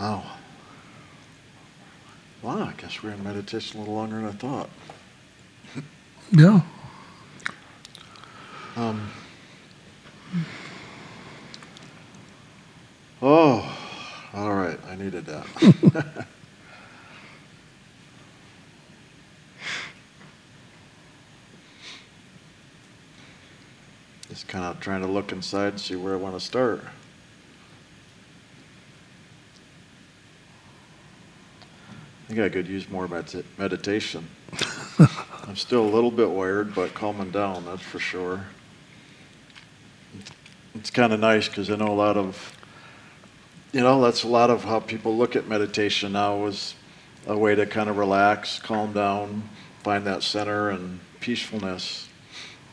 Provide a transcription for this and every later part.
Wow. Wow, I guess we're in meditation a little longer than I thought. Yeah. Um, oh, all right. I needed that. Just kind of trying to look inside and see where I want to start. I think I could use more med- meditation. I'm still a little bit wired, but calming down, that's for sure. It's kind of nice because I know a lot of, you know, that's a lot of how people look at meditation now as a way to kind of relax, calm down, find that center and peacefulness.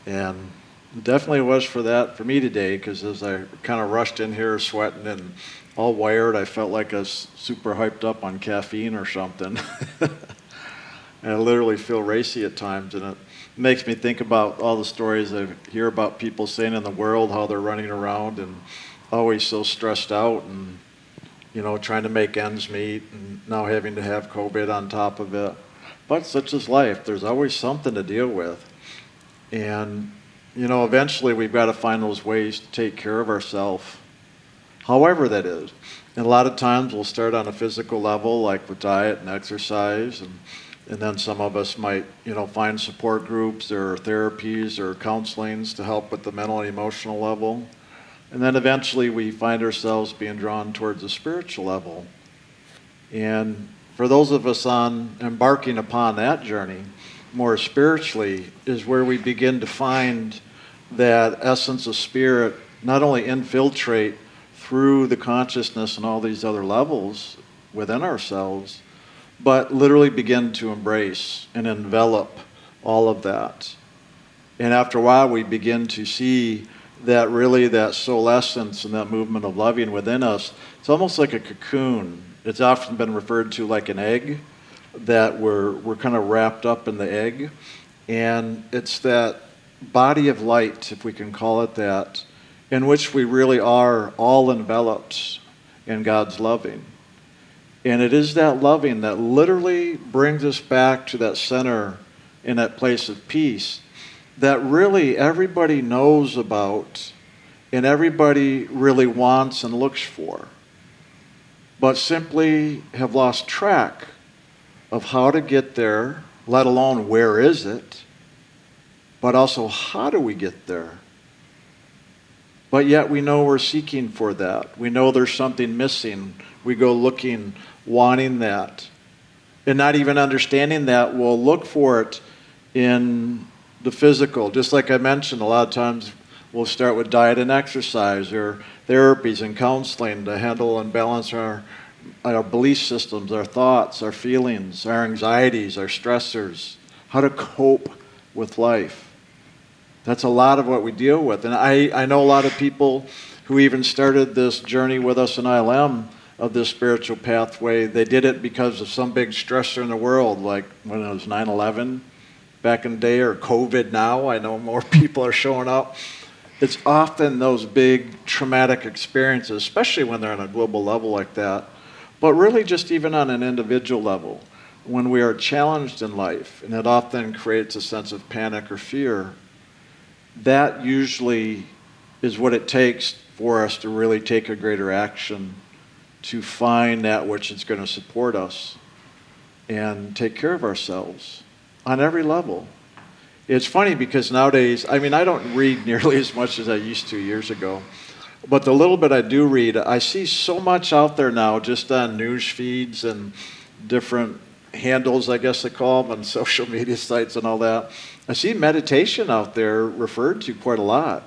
And definitely was for that for me today because as I kind of rushed in here sweating and all wired, I felt like I was super hyped up on caffeine or something. and I literally feel racy at times, and it makes me think about all the stories I hear about people saying in the world how they're running around and always so stressed out and you know trying to make ends meet and now having to have COVID on top of it. But such is life. There's always something to deal with, and you know eventually we've got to find those ways to take care of ourselves, however that is. And a lot of times we'll start on a physical level, like with diet and exercise and and then some of us might, you know, find support groups or therapies or counselings to help with the mental and emotional level. And then eventually we find ourselves being drawn towards the spiritual level. And for those of us on embarking upon that journey, more spiritually, is where we begin to find that essence of spirit not only infiltrate through the consciousness and all these other levels within ourselves, but literally begin to embrace and envelop all of that. And after a while, we begin to see that really that soul essence and that movement of loving within us, it's almost like a cocoon. It's often been referred to like an egg that we're, we're kind of wrapped up in the egg. And it's that body of light, if we can call it that, in which we really are all enveloped in God's loving. And it is that loving that literally brings us back to that center in that place of peace that really everybody knows about and everybody really wants and looks for, but simply have lost track of how to get there, let alone where is it, but also how do we get there. But yet we know we're seeking for that. We know there's something missing. We go looking wanting that. And not even understanding that, we'll look for it in the physical. Just like I mentioned, a lot of times we'll start with diet and exercise or therapies and counseling to handle and balance our, our belief systems, our thoughts, our feelings, our anxieties, our stressors, how to cope with life. That's a lot of what we deal with. And I, I know a lot of people who even started this journey with us in ILM of this spiritual pathway. They did it because of some big stressor in the world, like when it was 9 11 back in the day, or COVID now. I know more people are showing up. It's often those big traumatic experiences, especially when they're on a global level like that, but really just even on an individual level. When we are challenged in life, and it often creates a sense of panic or fear, that usually is what it takes for us to really take a greater action to find that which is going to support us and take care of ourselves on every level. It's funny because nowadays, I mean, I don't read nearly as much as I used to years ago, but the little bit I do read, I see so much out there now just on news feeds and different handles, I guess they call them, on social media sites and all that. I see meditation out there referred to quite a lot.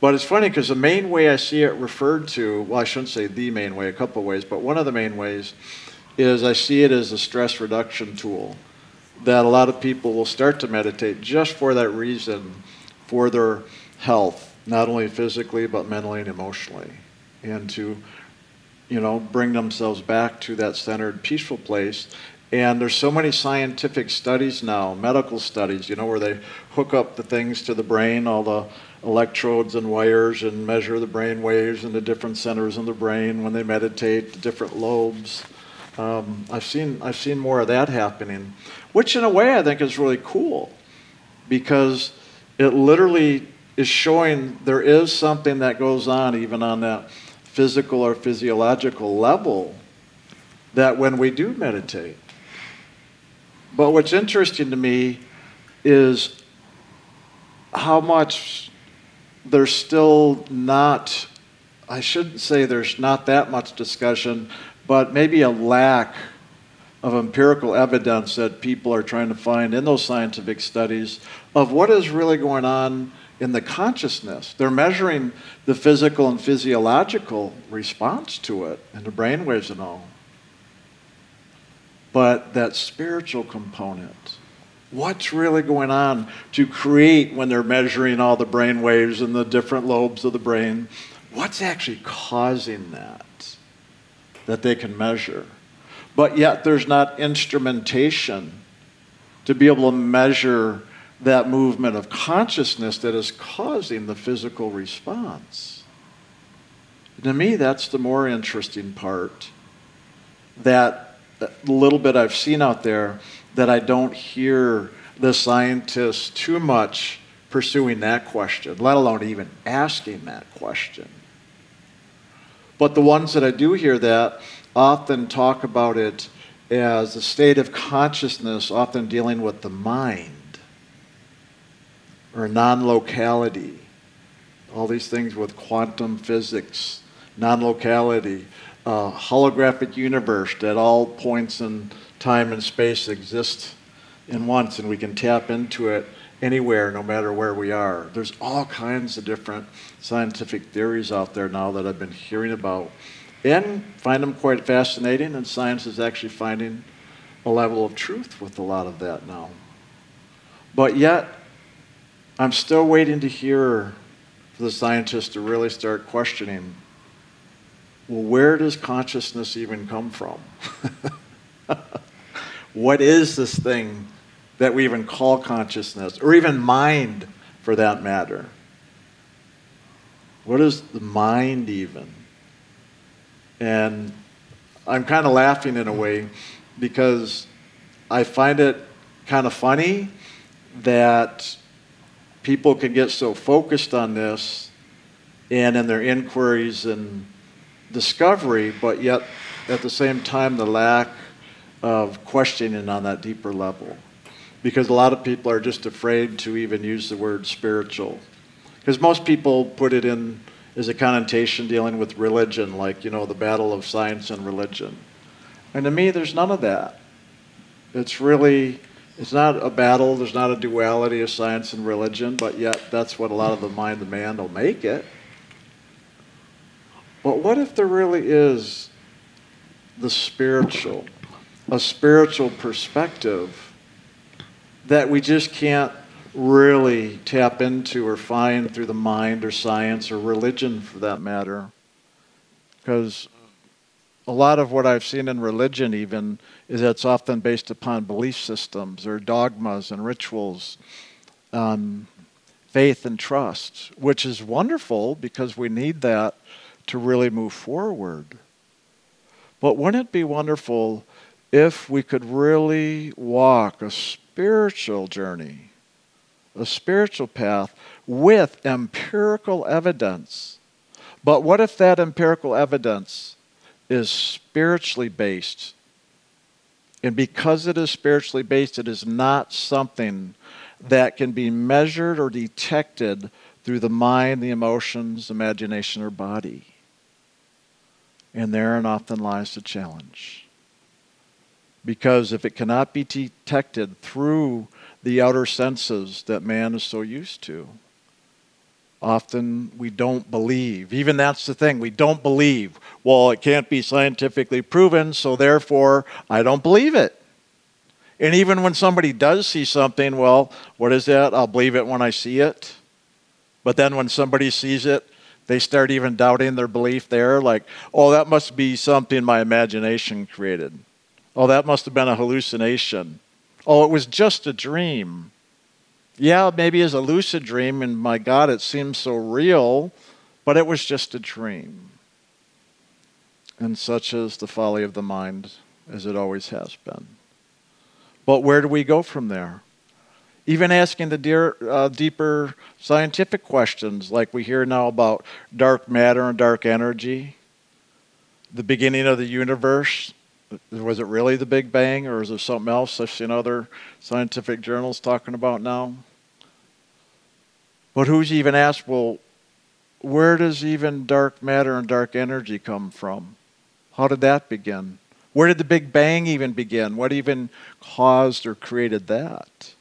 But it's funny because the main way I see it referred to, well, I shouldn't say the main way, a couple of ways, but one of the main ways is I see it as a stress reduction tool that a lot of people will start to meditate just for that reason, for their health, not only physically, but mentally and emotionally, and to, you know, bring themselves back to that centered, peaceful place And there's so many scientific studies now, medical studies, you know, where they hook up the things to the brain, all the electrodes and wires, and measure the brain waves in the different centers in the brain when they meditate, the different lobes. Um, I've seen I've seen more of that happening, which in a way I think is really cool, because it literally is showing there is something that goes on even on that physical or physiological level that when we do meditate but what's interesting to me is how much there's still not, I shouldn't say there's not that much discussion, but maybe a lack of empirical evidence that people are trying to find in those scientific studies of what is really going on in the consciousness. They're measuring the physical and physiological response to it and the brainwaves and all but that spiritual component. What's really going on to create when they're measuring all the brain waves and the different lobes of the brain? What's actually causing that that they can measure? But yet there's not instrumentation to be able to measure that movement of consciousness that is causing the physical response. To me, that's the more interesting part. That little bit I've seen out there that I don't hear the scientists too much pursuing that question, let alone even asking that question. But the ones that I do hear that often talk about it as a state of consciousness, often dealing with the mind or non locality. All these things with quantum physics, non locality, a holographic universe that all points in time and space exist in once, and we can tap into it anywhere, no matter where we are. There's all kinds of different scientific theories out there now that I've been hearing about and find them quite fascinating, and science is actually finding a level of truth with a lot of that now. But yet, I'm still waiting to hear for the scientists to really start questioning well, where does consciousness even come from? what is this thing that we even call consciousness, or even mind for that matter? What is the mind even? And I'm kind of laughing in a way because I find it kind of funny that people can get so focused on this and in their inquiries and discovery, but yet at the same time, the lack of questioning on that deeper level. Because a lot of people are just afraid to even use the word spiritual. Because most people put it in as a connotation dealing with religion, like, you know, the battle of science and religion. And to me, there's none of that. It's really, it's not a battle, there's not a duality of science and religion, but yet that's what a lot of the mind of man will make it. But what if there really is the spiritual, a spiritual perspective that we just can't really tap into or find through the mind or science or religion for that matter? Because a lot of what I've seen in religion, even, is that it's often based upon belief systems or dogmas and rituals, um, faith and trust, which is wonderful because we need that to really move forward. But wouldn't it be wonderful if we could really walk a spiritual journey, a spiritual path with empirical evidence? But what if that empirical evidence is spiritually based? And because it is spiritually based, it is not something that can be measured or detected through the mind, the emotions, imagination, or body. And therein often lies the challenge. Because if it cannot be detected through the outer senses that man is so used to, often we don't believe. Even that's the thing, we don't believe. Well, it can't be scientifically proven, so therefore I don't believe it. And even when somebody does see something, well, what is that? I'll believe it when I see it. But then when somebody sees it, they start even doubting their belief there, like, oh, that must be something my imagination created. Oh, that must have been a hallucination. Oh, it was just a dream. Yeah, maybe it's a lucid dream, and my God, it seems so real, but it was just a dream. And such is the folly of the mind, as it always has been. But where do we go from there? Even asking the dear, uh, deeper scientific questions, like we hear now about dark matter and dark energy, the beginning of the universe. Was it really the Big Bang, or is there something else I've seen other scientific journals talking about now? But who's even asked, well, where does even dark matter and dark energy come from? How did that begin? Where did the Big Bang even begin? What even caused or created that?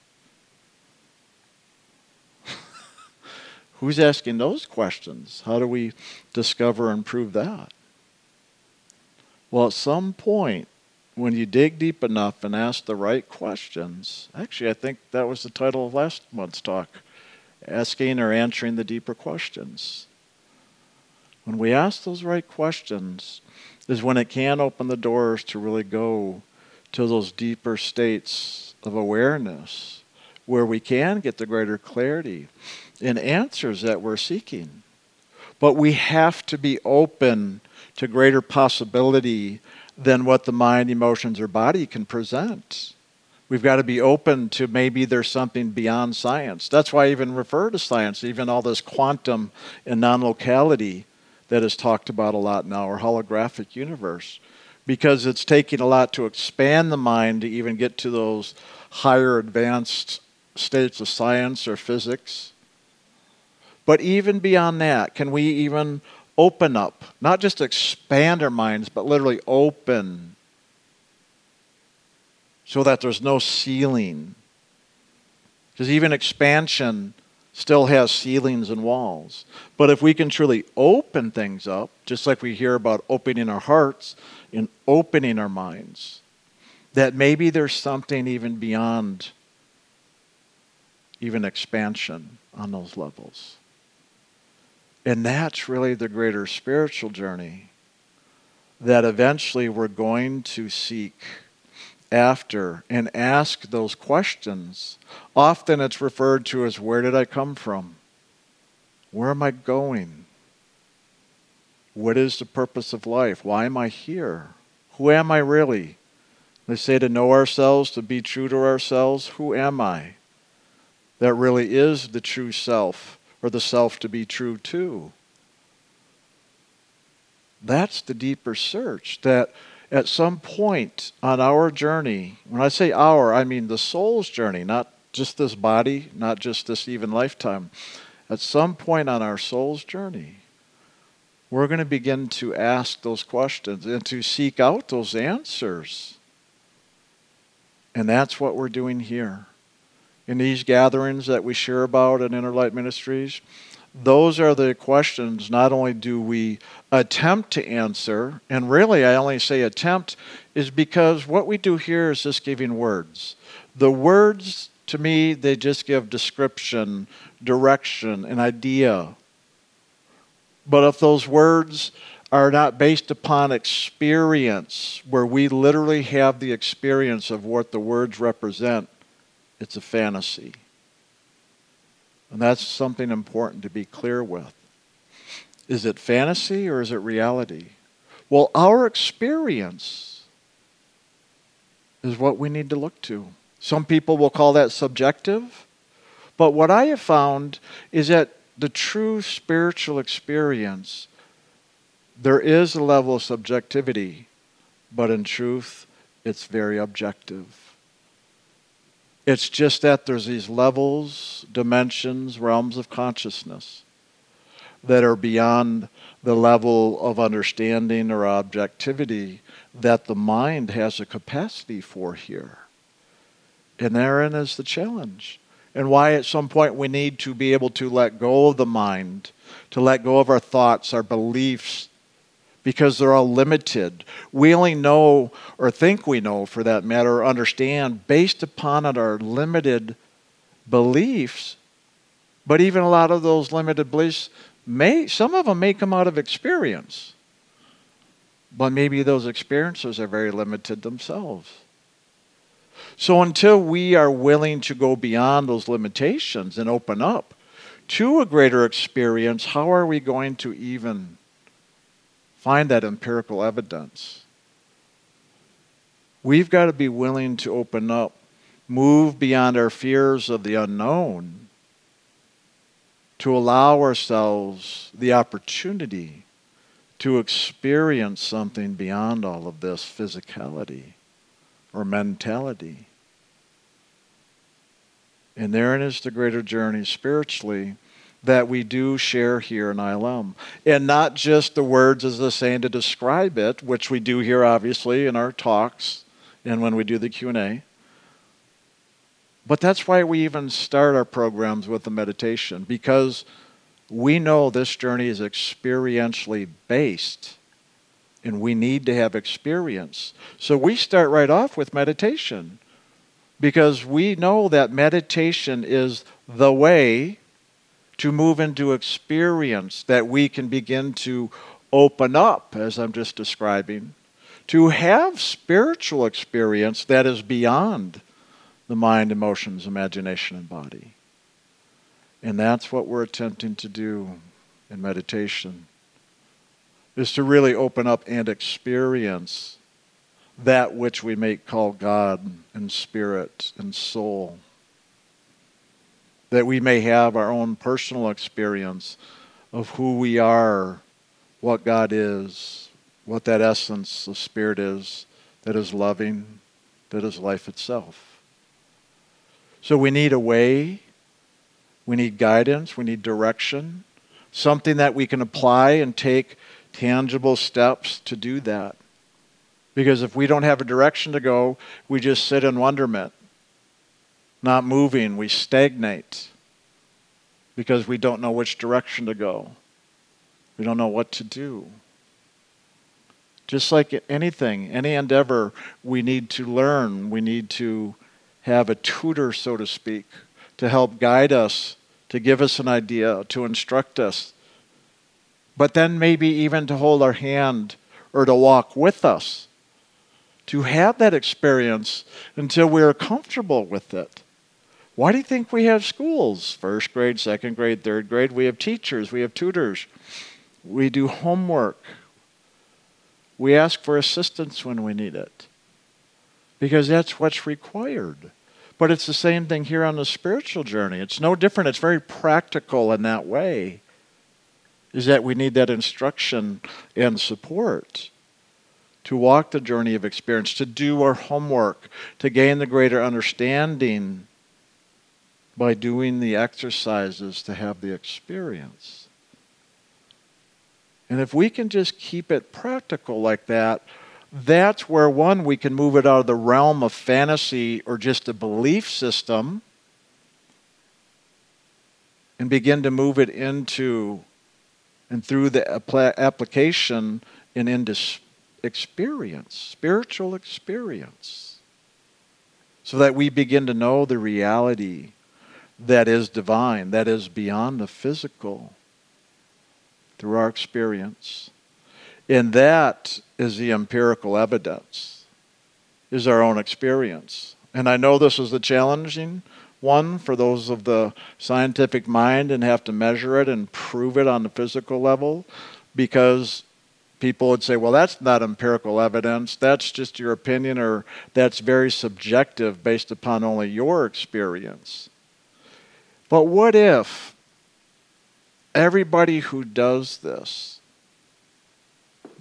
Who's asking those questions? How do we discover and prove that? Well, at some point, when you dig deep enough and ask the right questions, actually, I think that was the title of last month's talk asking or answering the deeper questions. When we ask those right questions, is when it can open the doors to really go to those deeper states of awareness where we can get the greater clarity and answers that we're seeking. But we have to be open to greater possibility than what the mind, emotions, or body can present. We've got to be open to maybe there's something beyond science. That's why I even refer to science, even all this quantum and non locality that is talked about a lot now, or holographic universe, because it's taking a lot to expand the mind to even get to those higher advanced states of science or physics. But even beyond that, can we even open up, not just expand our minds, but literally open so that there's no ceiling? Because even expansion still has ceilings and walls. But if we can truly open things up, just like we hear about opening our hearts and opening our minds, that maybe there's something even beyond even expansion on those levels. And that's really the greater spiritual journey that eventually we're going to seek after and ask those questions. Often it's referred to as where did I come from? Where am I going? What is the purpose of life? Why am I here? Who am I really? They say to know ourselves, to be true to ourselves. Who am I? That really is the true self, or the self to be true too. That's the deeper search that at some point on our journey, when I say our, I mean the soul's journey, not just this body, not just this even lifetime. At some point on our soul's journey, we're going to begin to ask those questions and to seek out those answers. And that's what we're doing here. In these gatherings that we share about at Inner Light Ministries, those are the questions not only do we attempt to answer, and really I only say attempt, is because what we do here is just giving words. The words, to me, they just give description, direction, an idea. But if those words are not based upon experience, where we literally have the experience of what the words represent, it's a fantasy. And that's something important to be clear with. Is it fantasy or is it reality? Well, our experience is what we need to look to. Some people will call that subjective, but what I have found is that the true spiritual experience, there is a level of subjectivity, but in truth, it's very objective. It's just that there's these levels, dimensions, realms of consciousness that are beyond the level of understanding or objectivity that the mind has a capacity for here. And therein is the challenge. And why at some point we need to be able to let go of the mind, to let go of our thoughts, our beliefs, because they're all limited. We only know, or think we know for that matter, or understand based upon our limited beliefs. But even a lot of those limited beliefs may, some of them may come out of experience. but maybe those experiences are very limited themselves. So until we are willing to go beyond those limitations and open up to a greater experience, how are we going to even find that empirical evidence? We've got to be willing to open up, move beyond our fears of the unknown, to allow ourselves the opportunity to experience something beyond all of this physicality or mentality. And therein is the greater journey spiritually that we do share here in ILM. And not just the words as a saying to describe it, which we do here obviously in our talks and when we do the Q&A. But that's why we even start our programs with the meditation because we know this journey is experientially based and we need to have experience. So we start right off with meditation because we know that meditation is the way to move into experience that we can begin to open up, as I'm just describing, to have spiritual experience that is beyond the mind, emotions, imagination, and body. And that's what we're attempting to do in meditation is to really open up and experience that which we may call God and spirit and soul. That we may have our own personal experience of who we are, what God is, what that essence of spirit is that is loving, that is life itself. So we need a way, we need guidance, we need direction, something that we can apply and take tangible steps to do that. Because if we don't have a direction to go, we just sit in wonderment, not moving, we stagnate because we don't know which direction to go. We don't know what to do. Just like anything, any endeavor, we need to learn. We need to have a tutor, so to speak, to help guide us, to give us an idea, to instruct us. But then maybe even to hold our hand or to walk with us, to have that experience until we are comfortable with it. Why do you think we have schools? First grade, second grade, third grade. We have teachers, we have tutors. We do homework. We ask for assistance when we need it because that's what's required. But it's the same thing here on the spiritual journey. It's no different. It's very practical in that way. Is that we need that instruction and support to walk the journey of experience, to do our homework, to gain the greater understanding by doing the exercises to have the experience. And if we can just keep it practical like that, that's where one, we can move it out of the realm of fantasy or just a belief system and begin to move it into and through the application and into experience, spiritual experience, so that we begin to know the reality that is divine, that is beyond the physical through our experience. And that is the empirical evidence, is our own experience. And I know this is the challenging one for those of the scientific mind and have to measure it and prove it on the physical level because people would say, well, that's not empirical evidence. That's just your opinion, or that's very subjective based upon only your experience. But what if everybody who does this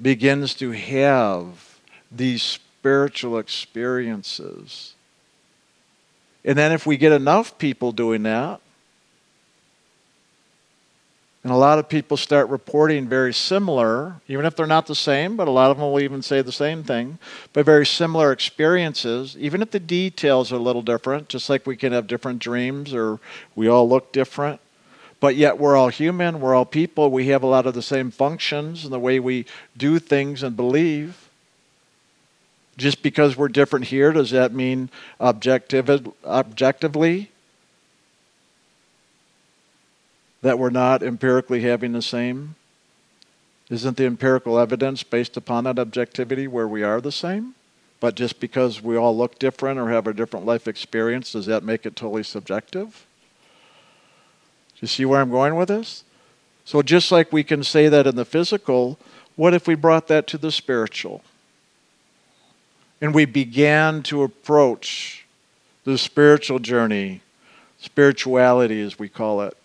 begins to have these spiritual experiences. And then, if we get enough people doing that, and a lot of people start reporting very similar, even if they're not the same, but a lot of them will even say the same thing, but very similar experiences, even if the details are a little different, just like we can have different dreams or we all look different but yet we're all human, we're all people, we have a lot of the same functions and the way we do things and believe. Just because we're different here, does that mean objective, objectively that we're not empirically having the same Isn't the empirical evidence based upon that objectivity where we are the same? But just because we all look different or have a different life experience, does that make it totally subjective? Do you see where I'm going with this? So, just like we can say that in the physical, what if we brought that to the spiritual? And we began to approach the spiritual journey, spirituality as we call it,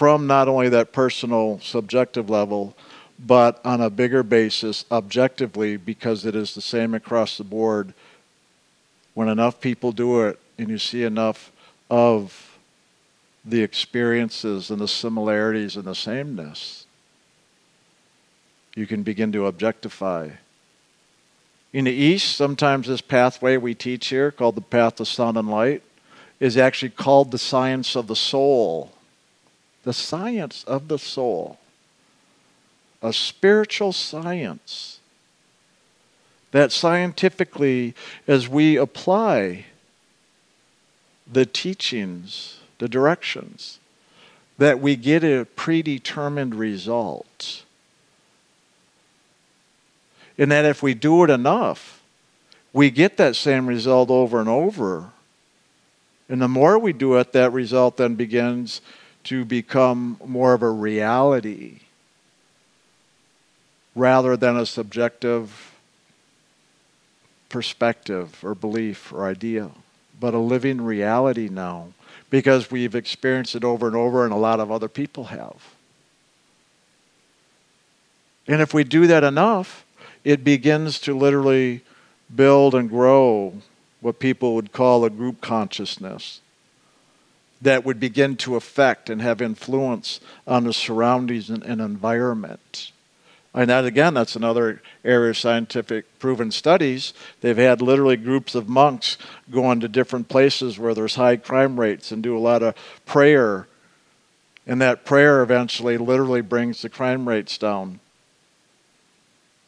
from not only that personal subjective level, but on a bigger basis, objectively, because it is the same across the board. When enough people do it and you see enough of the experiences and the similarities and the sameness, you can begin to objectify. In the East, sometimes this pathway we teach here, called the path of sound and light, is actually called the science of the soul. The science of the soul a spiritual science that scientifically, as we apply the teachings, the directions, that we get a predetermined result. And that if we do it enough, we get that same result over and over. And the more we do it, that result then begins to become more of a reality rather than a subjective perspective or belief or idea, but a living reality now because we've experienced it over and over and a lot of other people have. And if we do that enough, it begins to literally build and grow what people would call a group consciousness that would begin to affect and have influence on the surroundings and, and environment. And that again, that's another area of scientific proven studies. They've had literally groups of monks go to different places where there's high crime rates and do a lot of prayer. And that prayer eventually literally brings the crime rates down.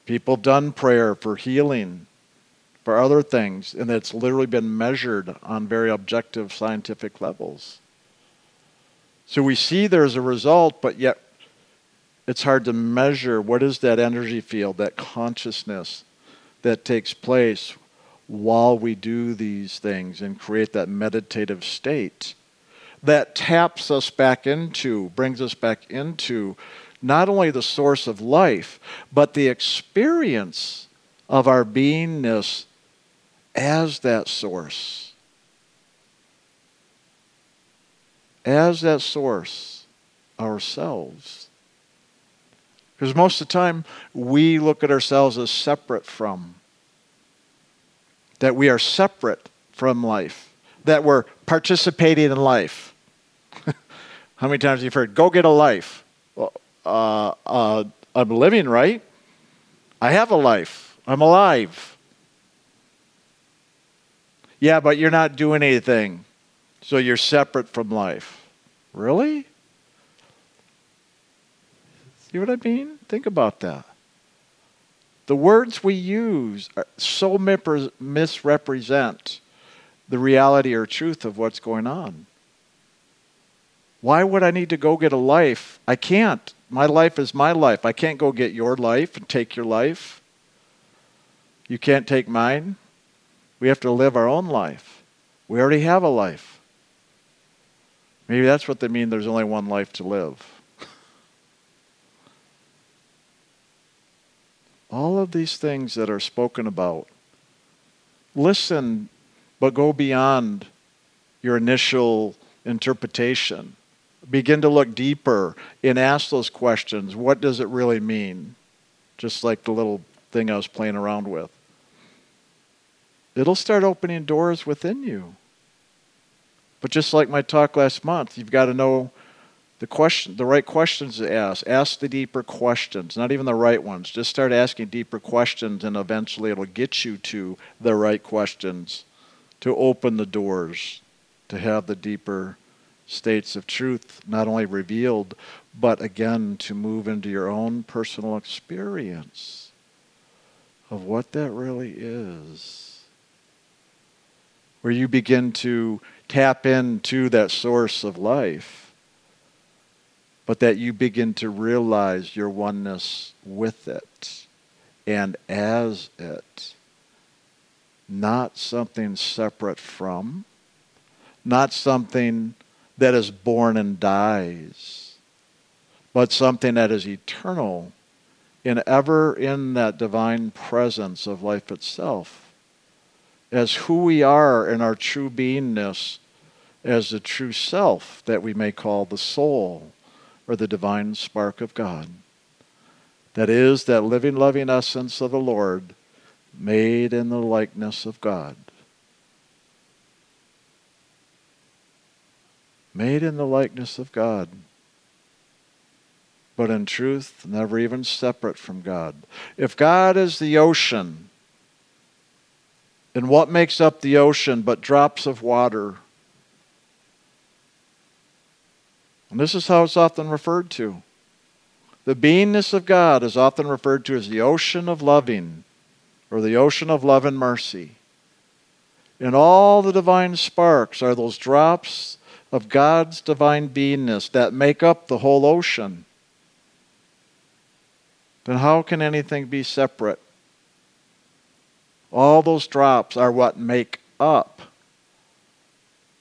People done prayer for healing, for other things, and it's literally been measured on very objective scientific levels. So we see there's a result, but yet it's hard to measure what is that energy field, that consciousness that takes place while we do these things and create that meditative state that taps us back into, brings us back into not only the source of life, but the experience of our beingness as that source. As that source ourselves. Because most of the time, we look at ourselves as separate from. That we are separate from life. That we're participating in life. How many times have you heard, go get a life? Well, uh, uh, I'm living, right? I have a life. I'm alive. Yeah, but you're not doing anything. So you're separate from life. Really? See what I mean? Think about that. The words we use so misrepresent the reality or truth of what's going on. Why would I need to go get a life? I can't. My life is my life. I can't go get your life and take your life. You can't take mine. We have to live our own life. We already have a life. Maybe that's what they mean there's only one life to live. All of these things that are spoken about. Listen, but go beyond your initial interpretation. Begin to look deeper and ask those questions. What does it really mean? Just like the little thing I was playing around with. It'll start opening doors within you. But just like my talk last month, you've got to know the question the right questions to ask. Ask the deeper questions not even the right ones. Just start asking deeper questions and eventually it'll get you to the right questions to open the doors to have the deeper states of truth not only revealed but again to move into your own personal experience of what that really is where you begin to tap into that source of life but that you begin to realize your oneness with it and as it. Not something separate from, not something that is born and dies, but something that is eternal and ever in that divine presence of life itself. As who we are in our true beingness, as the true self that we may call the soul or the divine spark of God. That is that living, loving essence of the Lord made in the likeness of God. Made in the likeness of God but in truth, never even separate from God. If God is the ocean, and what makes up the ocean but drops of water? And this is how it's often referred to. The beingness of God is often referred to as the ocean of loving, or the ocean of love and mercy. And all the divine sparks are those drops of God's divine beingness that make up the whole ocean then how can anything be separate? All those drops are what make up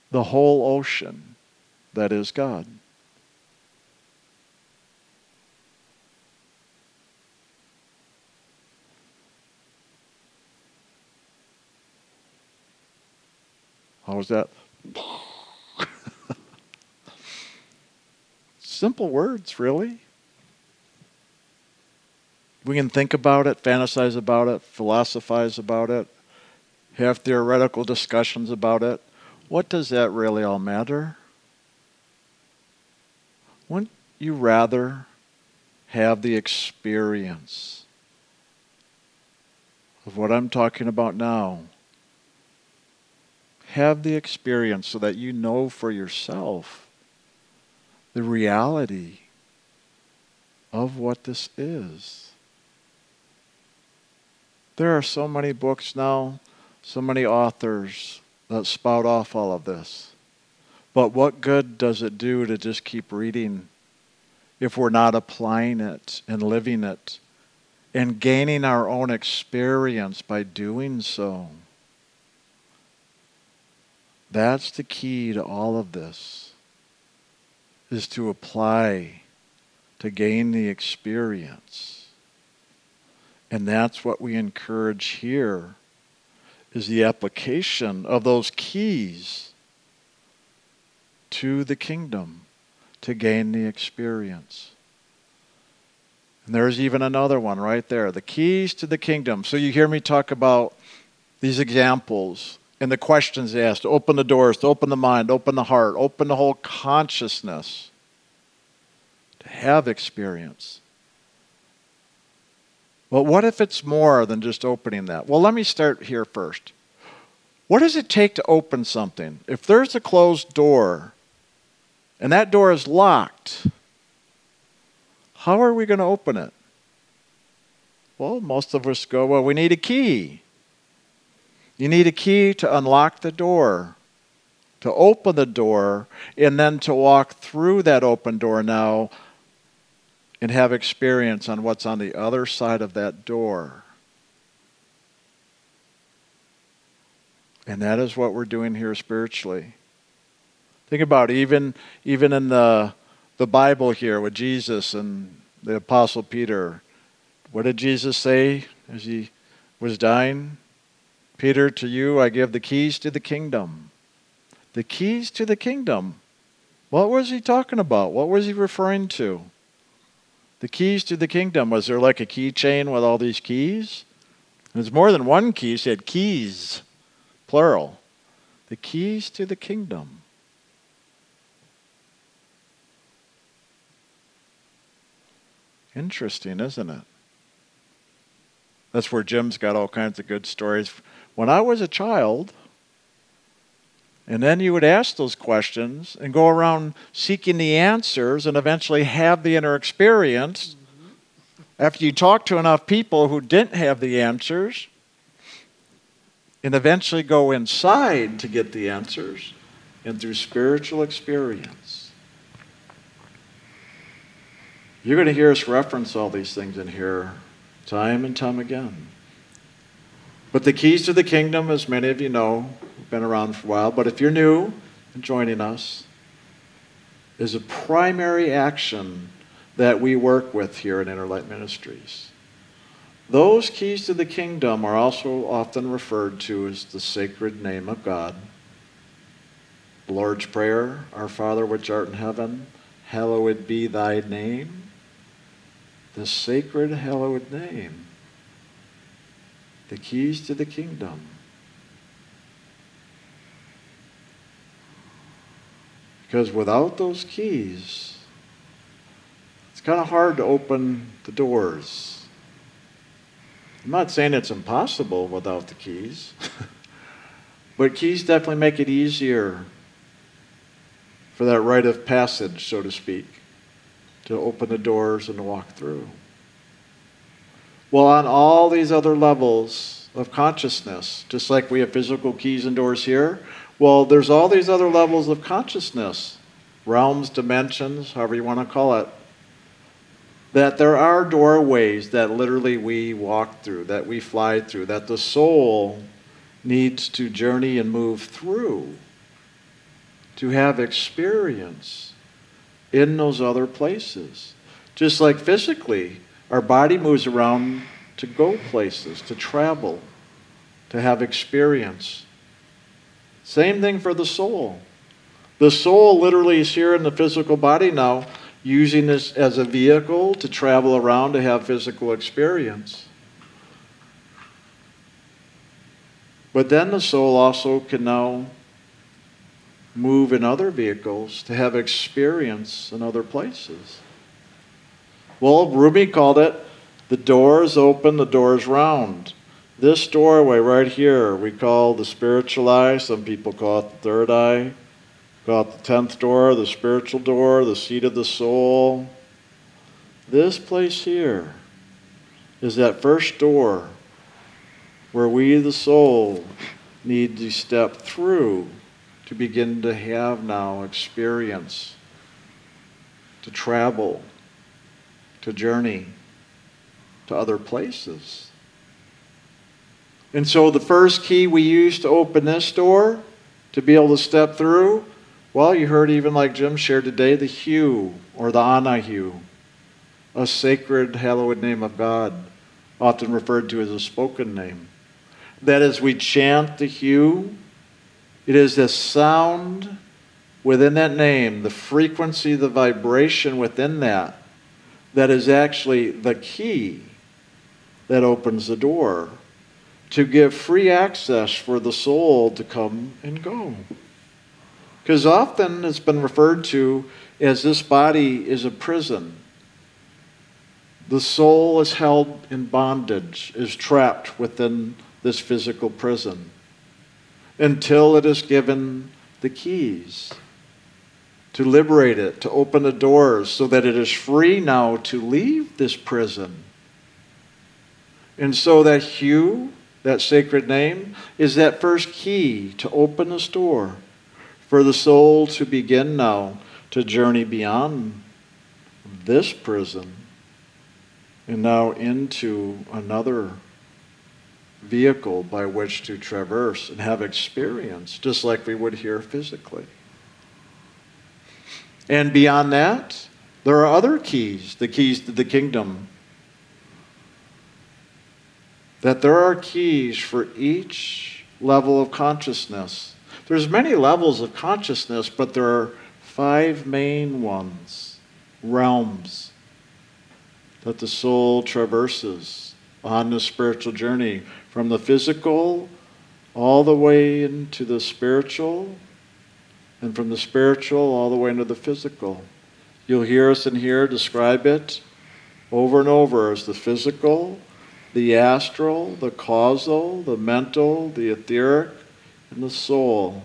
the whole ocean that is God. How was that? Simple words, really. We can think about it, fantasize about it, philosophize about it, have theoretical discussions about it. What does that really all matter? Wouldn't you rather have the experience of what I'm talking about now? Have the experience so that you know for yourself the reality of what this is. There are so many books now, so many authors that spout off all of this. But what good does it do to just keep reading if we're not applying it and living it and gaining our own experience by doing so? That's the key to all of this is to apply to gain the experience. And that's what we encourage here is the application of those keys to the kingdom to gain the experience. And there's even another one right there the keys to the kingdom. So you hear me talk about these examples and the questions asked to open the doors, to open the mind, open the heart, open the whole consciousness to have experience. Well, what if it's more than just opening that? Well, let me start here first. What does it take to open something? If there's a closed door and that door is locked, how are we going to open it? Well, most of us go, well, we need a key. You need a key to unlock the door, to open the door, and then to walk through that open door now and have experience on what's on the other side of that door. And that is what we're doing here spiritually. Think about it, even even in the the Bible here with Jesus and the apostle Peter. What did Jesus say as he was dying? Peter, to you I give the keys to the kingdom. The keys to the kingdom. What was he talking about? What was he referring to? The keys to the kingdom. Was there like a keychain with all these keys? There's more than one key. He said keys, plural. The keys to the kingdom. Interesting, isn't it? That's where Jim's got all kinds of good stories. When I was a child, and then you would ask those questions and go around seeking the answers and eventually have the inner experience. After you talk to enough people who didn't have the answers, and eventually go inside to get the answers and through spiritual experience. You're going to hear us reference all these things in here time and time again. But the keys to the kingdom, as many of you know, been around for a while, but if you're new and joining us, is a primary action that we work with here in Inner Light Ministries. Those keys to the kingdom are also often referred to as the sacred name of God. The Lord's Prayer, Our Father which art in heaven, hallowed be thy name. The sacred hallowed name. The keys to the kingdom. Because without those keys, it's kind of hard to open the doors. I'm not saying it's impossible without the keys, but keys definitely make it easier for that rite of passage, so to speak, to open the doors and to walk through. Well, on all these other levels of consciousness, just like we have physical keys and doors here, well, there's all these other levels of consciousness, realms, dimensions, however you want to call it, that there are doorways that literally we walk through, that we fly through, that the soul needs to journey and move through to have experience in those other places. Just like physically, our body moves around to go places, to travel, to have experience. Same thing for the soul. The soul literally is here in the physical body now, using this as a vehicle to travel around to have physical experience. But then the soul also can now move in other vehicles to have experience in other places. Well, Rumi called it the door is open, the door is round. This doorway right here, we call the spiritual eye. Some people call it the third eye. Call it the tenth door, the spiritual door, the seat of the soul. This place here is that first door where we, the soul, need to step through to begin to have now experience, to travel, to journey to other places. And so the first key we use to open this door, to be able to step through, well, you heard even like Jim shared today, the HU or the Anahu, a sacred, hallowed name of God, often referred to as a spoken name. That as we chant the HU, it is the sound within that name, the frequency, the vibration within that, that is actually the key that opens the door to give free access for the soul to come and go. Because often it's been referred to as this body is a prison. The soul is held in bondage, is trapped within this physical prison until it is given the keys to liberate it, to open the doors so that it is free now to leave this prison. And so that HU that sacred name, is that first key to open this door for the soul to begin now to journey beyond this prison and now into another vehicle by which to traverse and have experience, just like we would here physically. And beyond that, there are other keys, the keys to the kingdom that there are keys for each level of consciousness. There's many levels of consciousness, but there are five main ones, realms that the soul traverses on the spiritual journey from the physical all the way into the spiritual and from the spiritual all the way into the physical. You'll hear us in here describe it over and over as the physical, the astral, the causal, the mental, the etheric, and the soul,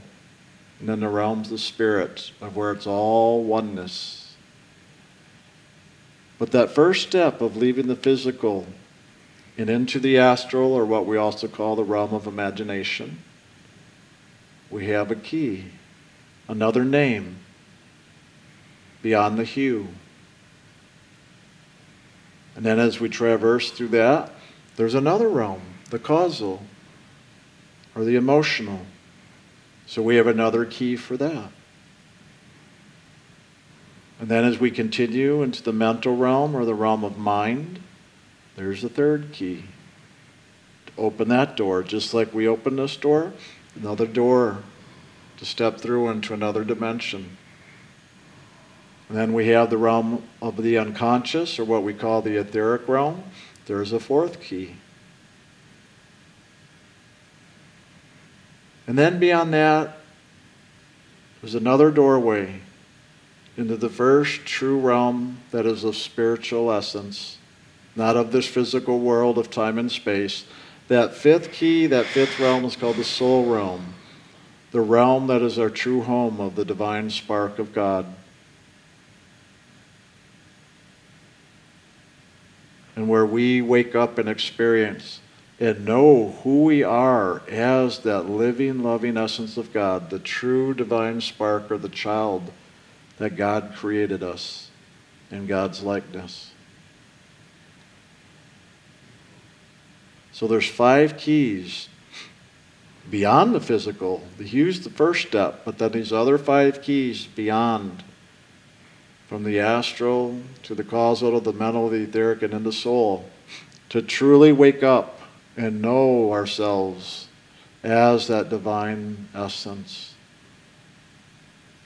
and then the realms of spirit, of where it's all oneness. But that first step of leaving the physical and into the astral, or what we also call the realm of imagination, we have a key, another name beyond the HU. And then as we traverse through that, there's another realm, the causal or the emotional. So we have another key for that. And then as we continue into the mental realm or the realm of mind, there's the third key. To open that door, just like we open this door, another door to step through into another dimension. And then we have the realm of the unconscious, or what we call the etheric realm. There's a fourth key. And then beyond that, there's another doorway into the first true realm that is of spiritual essence, not of this physical world of time and space. That fifth key, that fifth realm is called the soul realm, the realm that is our true home of the divine spark of God. And where we wake up and experience and know who we are as that living, loving essence of God, the true divine spark or the child that God created us in God's likeness. So there's five keys beyond the physical. The HU's the first step, but then these other five keys beyond, from the astral to the causal to the mental, the etheric, and in the soul, to truly wake up and know ourselves as that divine essence.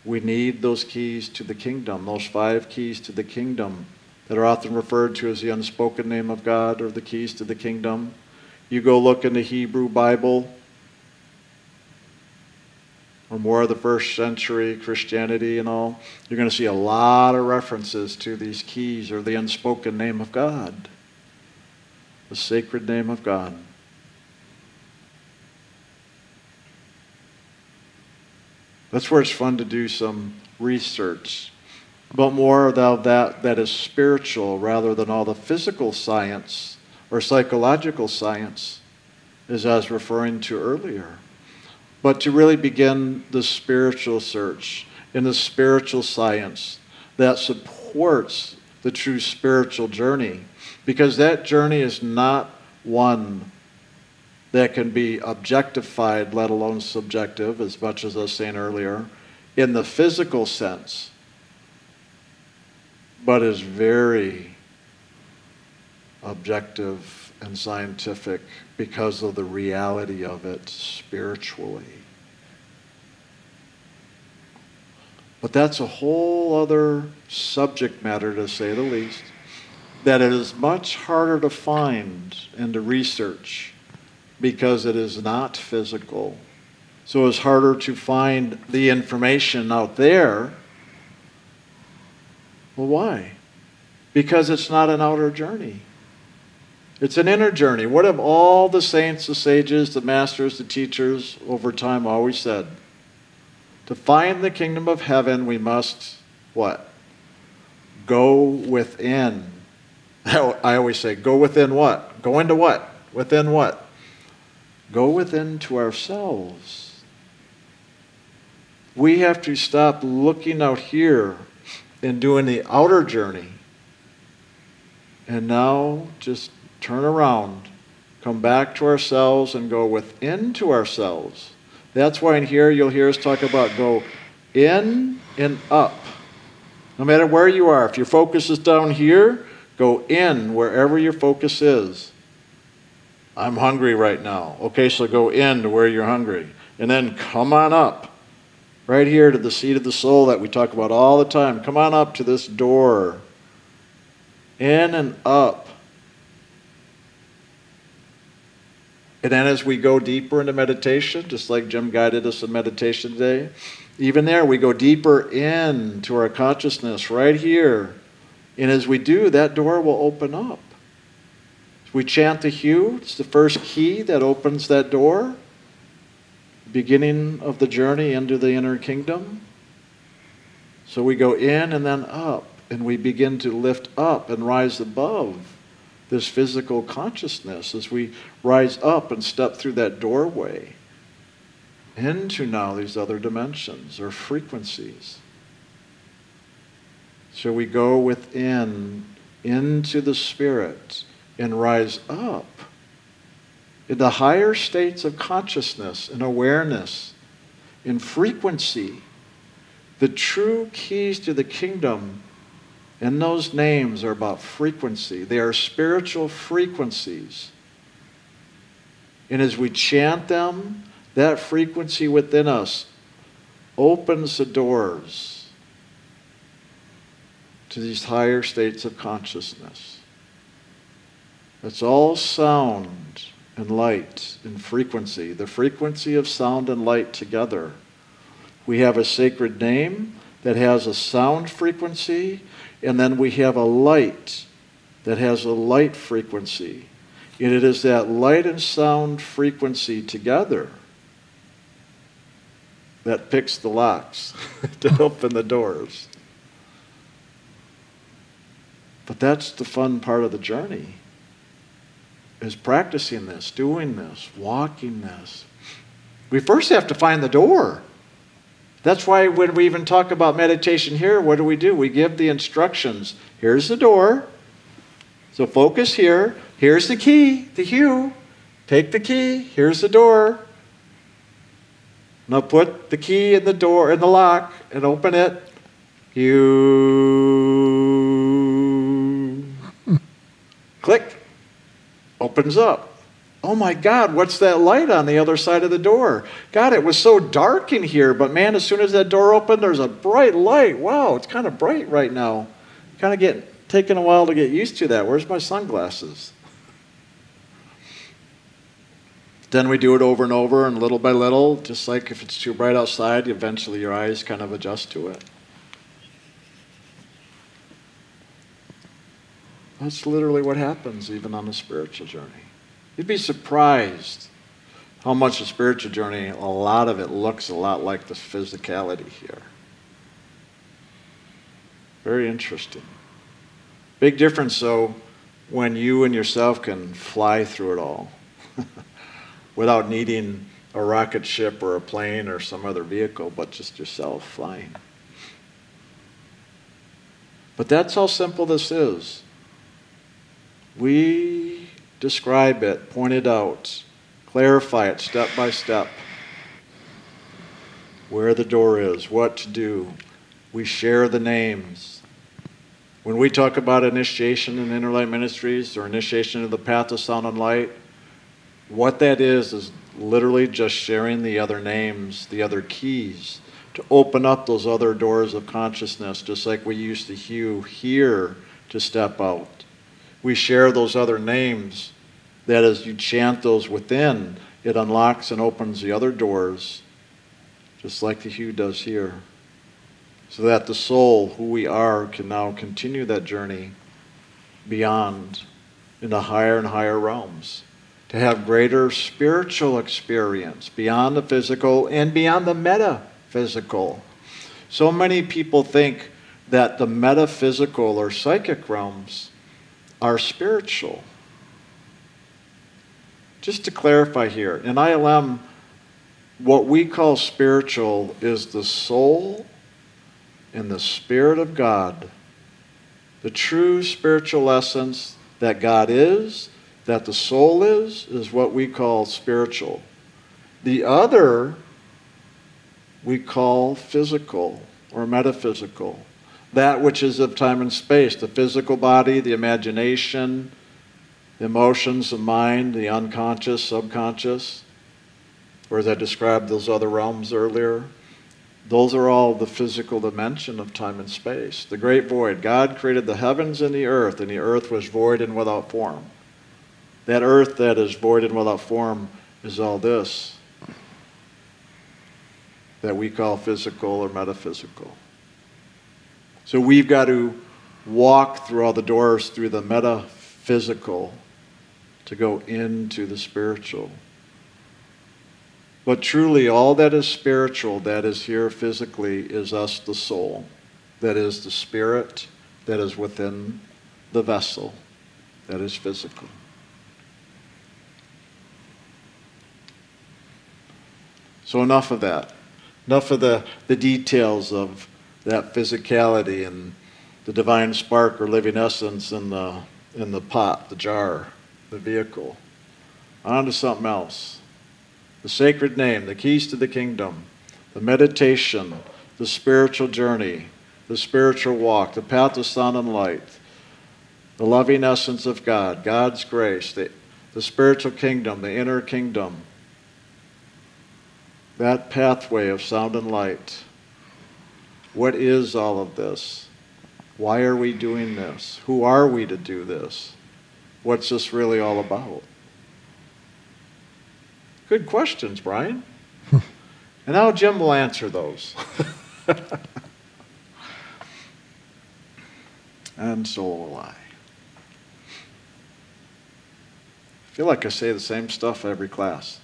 We need those keys to the kingdom, those five keys to the kingdom that are often referred to as the unspoken name of God or the keys to the kingdom. You go look in the Hebrew Bible or more of the first century Christianity and all, you're going to see a lot of references to these keys or the unspoken name of God, the sacred name of God. That's where it's fun to do some research. But more of that that is spiritual rather than all the physical science or psychological science, as I was referring to earlier. But to really begin the spiritual search in the spiritual science that supports the true spiritual journey. Because that journey is not one that can be objectified, let alone subjective, as much as I was saying earlier, in the physical sense, but is very objective and scientific because of the reality of it spiritually. But that's a whole other subject matter, to say the least, that it is much harder to find and to research because it is not physical. So it's harder to find the information out there. Well, why? Because it's not an outer journey. It's an inner journey. What have all the saints, the sages, the masters, the teachers over time always said? To find the kingdom of heaven, we must what? Go within. I always say, go within what? Go into what? Within what? Go within to ourselves. We have to stop looking out here and doing the outer journey. And now just turn around, come back to ourselves, and go within to ourselves. That's why in here you'll hear us talk about go in and up. No matter where you are, if your focus is down here, go in wherever your focus is. I'm hungry right now. Okay, so go in to where you're hungry. And then come on up, right here to the seat of the soul that we talk about all the time. Come on up to this door. In and up. And then as we go deeper into meditation, just like Jim guided us in meditation today, even there we go deeper into our consciousness right here. And as we do, that door will open up. We chant the HU, it's the first key that opens that door, beginning of the journey into the inner kingdom. So we go in and then up, and we begin to lift up and rise above this physical consciousness as we rise up and step through that doorway into now these other dimensions or frequencies. So we go within into the Spirit and rise up in the higher states of consciousness and awareness, in frequency, the true keys to the kingdom. And those names are about frequency. They are spiritual frequencies. And as we chant them, that frequency within us opens the doors to these higher states of consciousness. It's all sound and light and frequency, the frequency of sound and light together. We have a sacred name that has a sound frequency, and then we have a light that has a light frequency. And it is that light and sound frequency together that picks the locks to open the doors. But that's the fun part of the journey is practicing this, doing this, walking this. We first have to find the door. That's why when we even talk about meditation here, what do we do? We give the instructions. Here's the door. So focus here. Here's the key, the HU. Take the key. Here's the door. Now put the key in the door in the lock and open it. You click opens up. Oh my God, what's that light on the other side of the door? God, it was so dark in here, but man, as soon as that door opened, there's a bright light. Wow, it's kind of bright right now. Kind of getting taking a while to get used to that. Where's my sunglasses? Then we do it over and over, and little by little, just like if it's too bright outside, eventually your eyes kind of adjust to it. That's literally what happens even on a spiritual journey. You'd be surprised how much the spiritual journey, a lot of it looks a lot like the physicality here. Very interesting. Big difference, though, when you and yourself can fly through it all without needing a rocket ship or a plane or some other vehicle, but just yourself flying. But that's how simple this is. We describe it, point it out, clarify it step by step. Where the door is, what to do. We share the names. When we talk about initiation in Inner Light Ministries or initiation of the path of sound and light, what that is is literally just sharing the other names, the other keys to open up those other doors of consciousness, just like we used to HU here to step out we share those other names, that as you chant those within, it unlocks and opens the other doors, just like the HU does here. So that the soul, who we are, can now continue that journey beyond into higher and higher realms. To have greater spiritual experience beyond the physical and beyond the metaphysical. So many people think that the metaphysical or psychic realms are spiritual. Just to clarify here, in ILM, what we call spiritual is the soul and the Spirit of God, the true spiritual essence that God is, that the soul is, is what we call spiritual. The other we call physical or metaphysical that which is of time and space the physical body, the imagination, the emotions, the mind, the unconscious, subconscious, or as I described those other realms earlier. Those are all the physical dimension of time and space. The great void. God created the heavens and the earth, and the earth was void and without form. That earth that is void and without form is all this that we call physical or metaphysical. So we've got to walk through all the doors through the metaphysical to go into the spiritual. But truly, all that is spiritual, that is here physically, is us, the soul. That is the spirit that is within the vessel that is physical. So, enough of that. Enough of the, the details of that physicality and the divine spark or living essence in the, in the pot, the jar, the vehicle. On to something else. The sacred name, the keys to the kingdom, the meditation, the spiritual journey, the spiritual walk, the path of sound and light, the loving essence of God, God's grace, the, the spiritual kingdom, the inner kingdom, that pathway of sound and light. What is all of this? Why are we doing this? Who are we to do this? What's this really all about? Good questions, Brian. and now Jim will answer those. and so will I. I feel like I say the same stuff every class.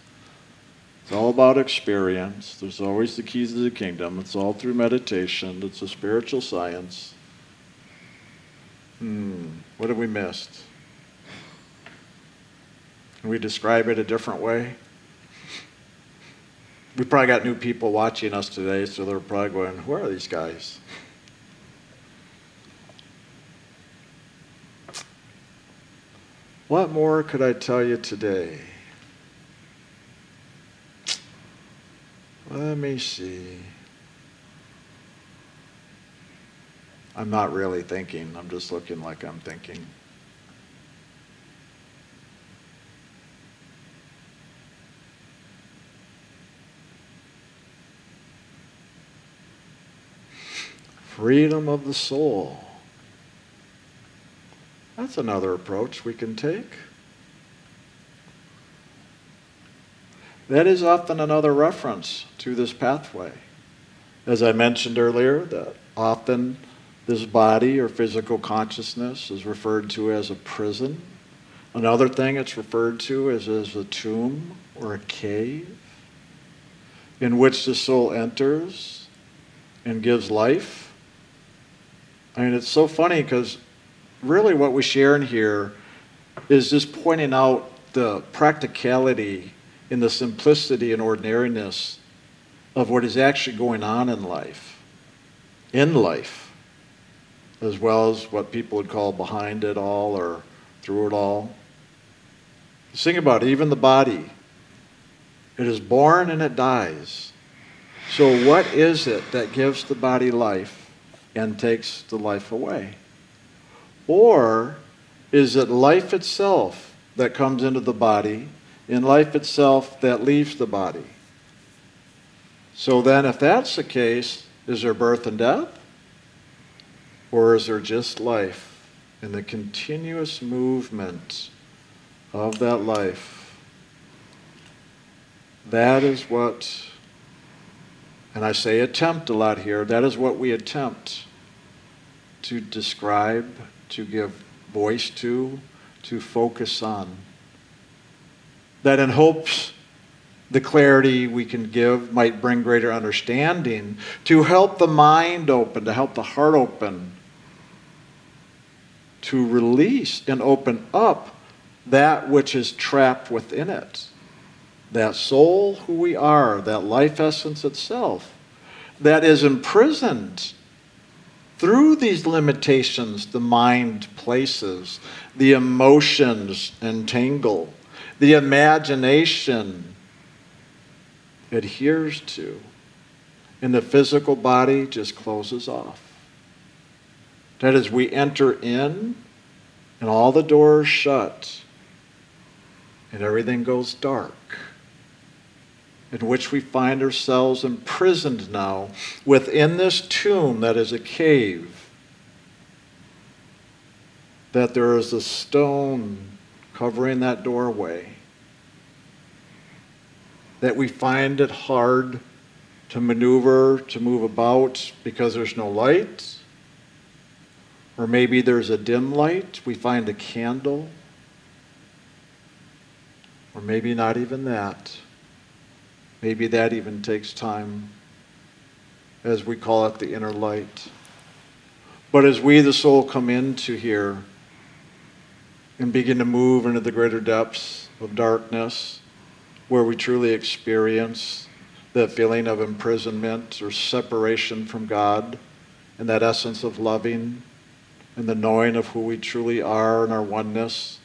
It's all about experience. There's always the keys to the kingdom. It's all through meditation. It's a spiritual science. Hmm, what have we missed? Can we describe it a different way? We probably got new people watching us today, so they're probably going, Who are these guys? What more could I tell you today? Let me see. I'm not really thinking, I'm just looking like I'm thinking. Freedom of the soul. That's another approach we can take. That is often another reference to this pathway. As I mentioned earlier, that often this body or physical consciousness is referred to as a prison. Another thing it's referred to is as a tomb or a cave in which the soul enters and gives life. I mean, it's so funny because really what we share in here is just pointing out the practicality in the simplicity and ordinariness of what is actually going on in life, in life, as well as what people would call behind it all or through it all. Think about it, even the body. It is born and it dies. So, what is it that gives the body life and takes the life away? Or is it life itself that comes into the body in life itself that leaves the body. So then, if that's the case, is there birth and death? Or is there just life and the continuous movement of that life? That is what, and I say attempt a lot here, that is what we attempt to describe, to give voice to, to focus on that in hopes the clarity we can give might bring greater understanding, to help the mind open, to help the heart open, to release and open up that which is trapped within it. That soul, who we are, that life essence itself, that is imprisoned through these limitations the mind places, the emotions entangle the imagination adheres to, and the physical body just closes off. That is, we enter in, and all the doors shut, and everything goes dark, in which we find ourselves imprisoned now within this tomb that is a cave, that there is a stone covering that doorway, that we find it hard to maneuver, to move about because there's no light, or maybe there's a dim light, we find a candle, or maybe not even that. Maybe that even takes time, as we call it the inner light. But as we, the soul, come into here, and begin to move into the greater depths of darkness where we truly experience that feeling of imprisonment or separation from God and that essence of loving and the knowing of who we truly are and our oneness.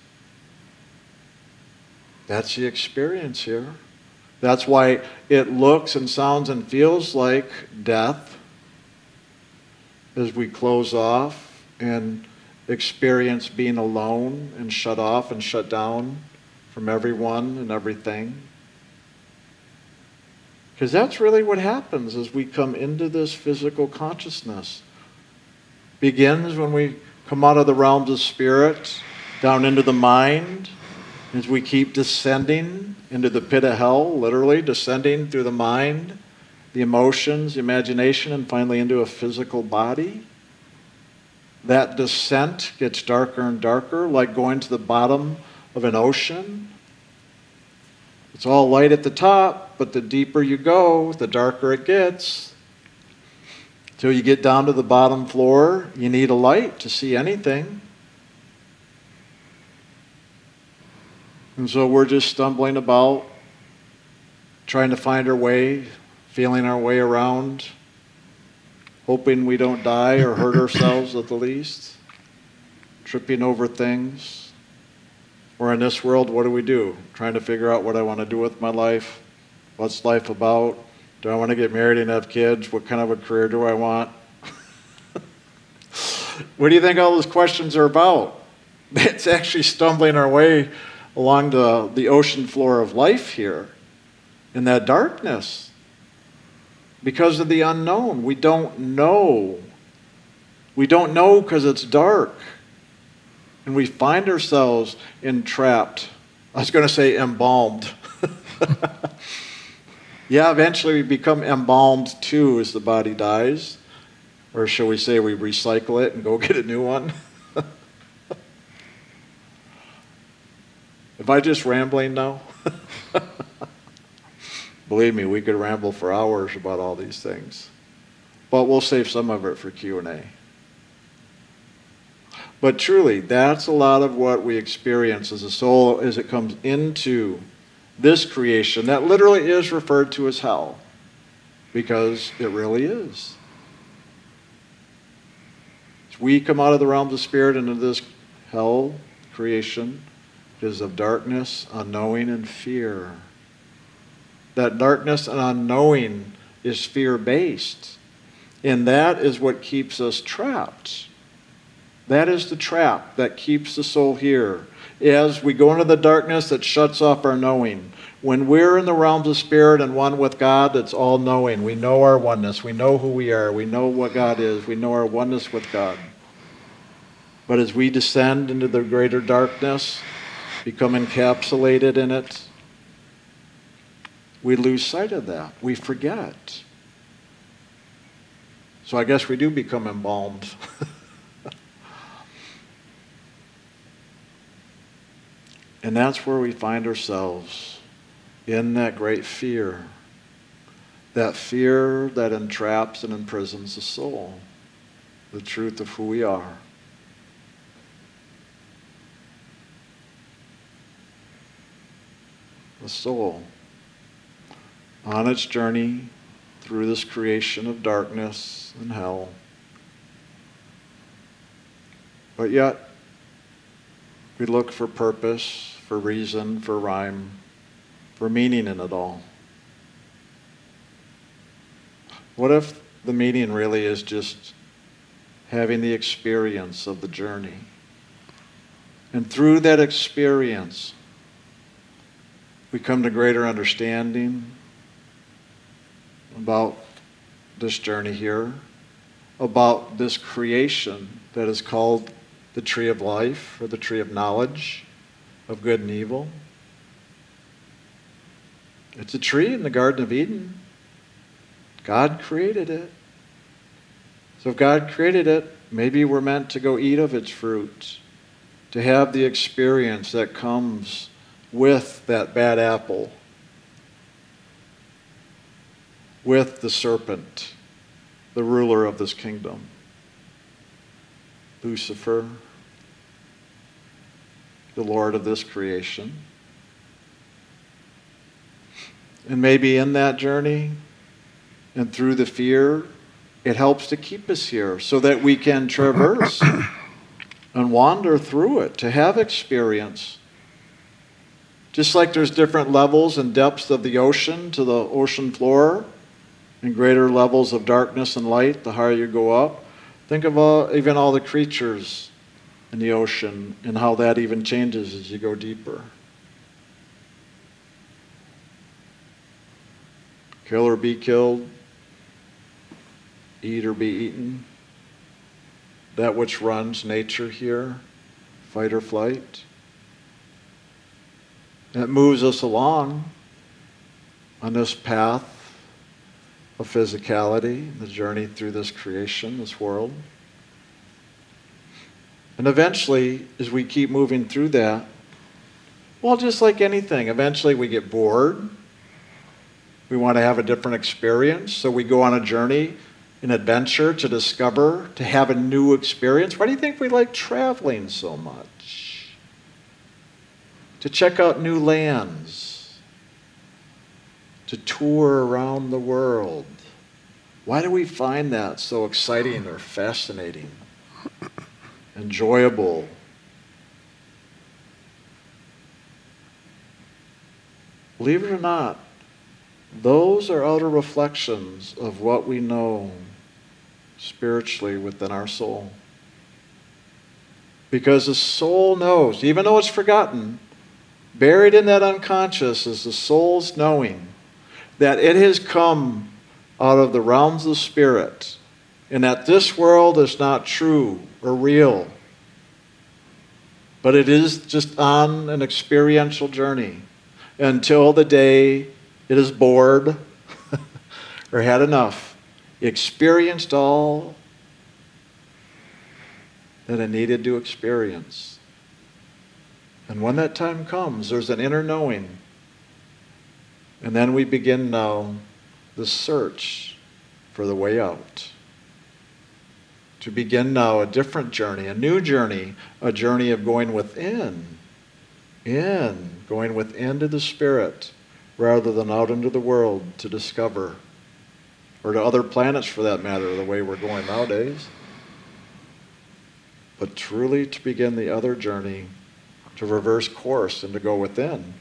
That's the experience here. That's why it looks and sounds and feels like death as we close off and experience being alone and shut off and shut down from everyone and everything. Because that's really what happens as we come into this physical consciousness. Begins when we come out of the realms of spirit, down into the mind, as we keep descending into the pit of hell, literally descending through the mind, the emotions, the imagination, and finally into a physical body. That descent gets darker and darker, like going to the bottom of an ocean. It's all light at the top, but the deeper you go, the darker it gets. Till you get down to the bottom floor, you need a light to see anything. And so we're just stumbling about, trying to find our way, feeling our way around, hoping we don't die or hurt ourselves at the least, tripping over things. Or in this world, what do we do? Trying to figure out what I want to do with my life. What's life about? Do I want to get married and have kids? What kind of a career do I want? what do you think all those questions are about? It's actually stumbling our way along the, the ocean floor of life here in that darkness because of the unknown. We don't know. We don't know because it's dark. And we find ourselves entrapped. I was going to say embalmed. yeah, eventually we become embalmed too as the body dies. Or shall we say we recycle it and go get a new one? Am I just rambling now? Believe me, we could ramble for hours about all these things. But we'll save some of it for Q&A. But truly, that's a lot of what we experience as a soul as it comes into this creation that literally is referred to as hell because it really is. We come out of the realms of spirit into this hell creation, is of darkness, unknowing, and fear. That darkness and unknowing is fear based. And that is what keeps us trapped. That is the trap that keeps the soul here. As we go into the darkness that shuts off our knowing. When we're in the realms of spirit and one with God, that's all knowing. We know our oneness. We know who we are. We know what God is. We know our oneness with God. But as we descend into the greater darkness, become encapsulated in it, we lose sight of that. We forget it. So I guess we do become embalmed. and that's where we find ourselves in that great fear. That fear that entraps and imprisons the soul, the truth of who we are. the soul on its journey through this creation of darkness and hell. But yet, we look for purpose, for reason, for rhyme, for meaning in it all. What if the meaning really is just having the experience of the journey? And through that experience, we come to greater understanding about this journey here, about this creation that is called the tree of life or the tree of knowledge of good and evil. It's a tree in the Garden of Eden. God created it. So if God created it, maybe we're meant to go eat of its fruit, to have the experience that comes with that bad apple, with the serpent, the ruler of this kingdom, Lucifer, the Lord of this creation. And maybe in that journey and through the fear, it helps to keep us here so that we can traverse and wander through it, to have experience. Just like there's different levels and depths of the ocean to the ocean floor, and greater levels of darkness and light the higher you go up. Think of all, even all the creatures in the ocean and how that even changes as you go deeper. Kill or be killed, eat or be eaten. That which runs nature here, fight or flight. It moves us along on this path of physicality, the journey through this creation, this world. And eventually, as we keep moving through that, well, just like anything, eventually we get bored. We want to have a different experience, so we go on a journey, an adventure to discover, to have a new experience. Why do you think we like traveling so much? To check out new lands to tour around the world. Why do we find that so exciting or fascinating, enjoyable? Believe it or not, those are outer reflections of what we know spiritually within our soul. Because the soul knows, even though it's forgotten, buried in that unconscious is the soul's knowing that it has come out of the realms of spirit and that this world is not true or real, but it is just on an experiential journey until the day it is bored or had enough, experienced all that it needed to experience. And when that time comes, there's an inner knowing and then we begin now the search for the way out. To begin now a different journey, a new journey, a journey of going within, in, going within to the Spirit, rather than out into the world to discover, or to other planets for that matter, the way we're going nowadays. But truly to begin the other journey, to reverse course and to go within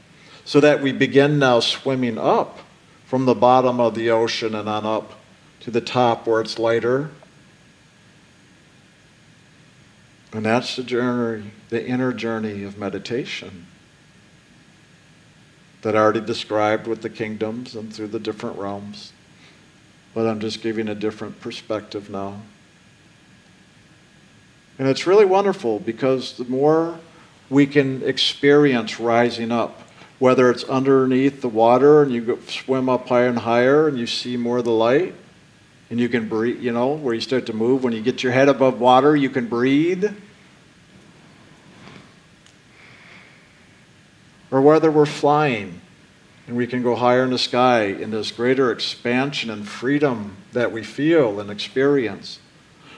so that we begin now swimming up from the bottom of the ocean and on up to the top where it's lighter. And that's the journey, the inner journey of meditation that I already described with the kingdoms and through the different realms. But I'm just giving a different perspective now. And it's really wonderful because the more we can experience rising up, whether it's underneath the water and you go, swim up higher and higher and you see more of the light and you can breathe, you know, where you start to move. When you get your head above water, you can breathe. Or whether we're flying and we can go higher in the sky in this greater expansion and freedom that we feel and experience.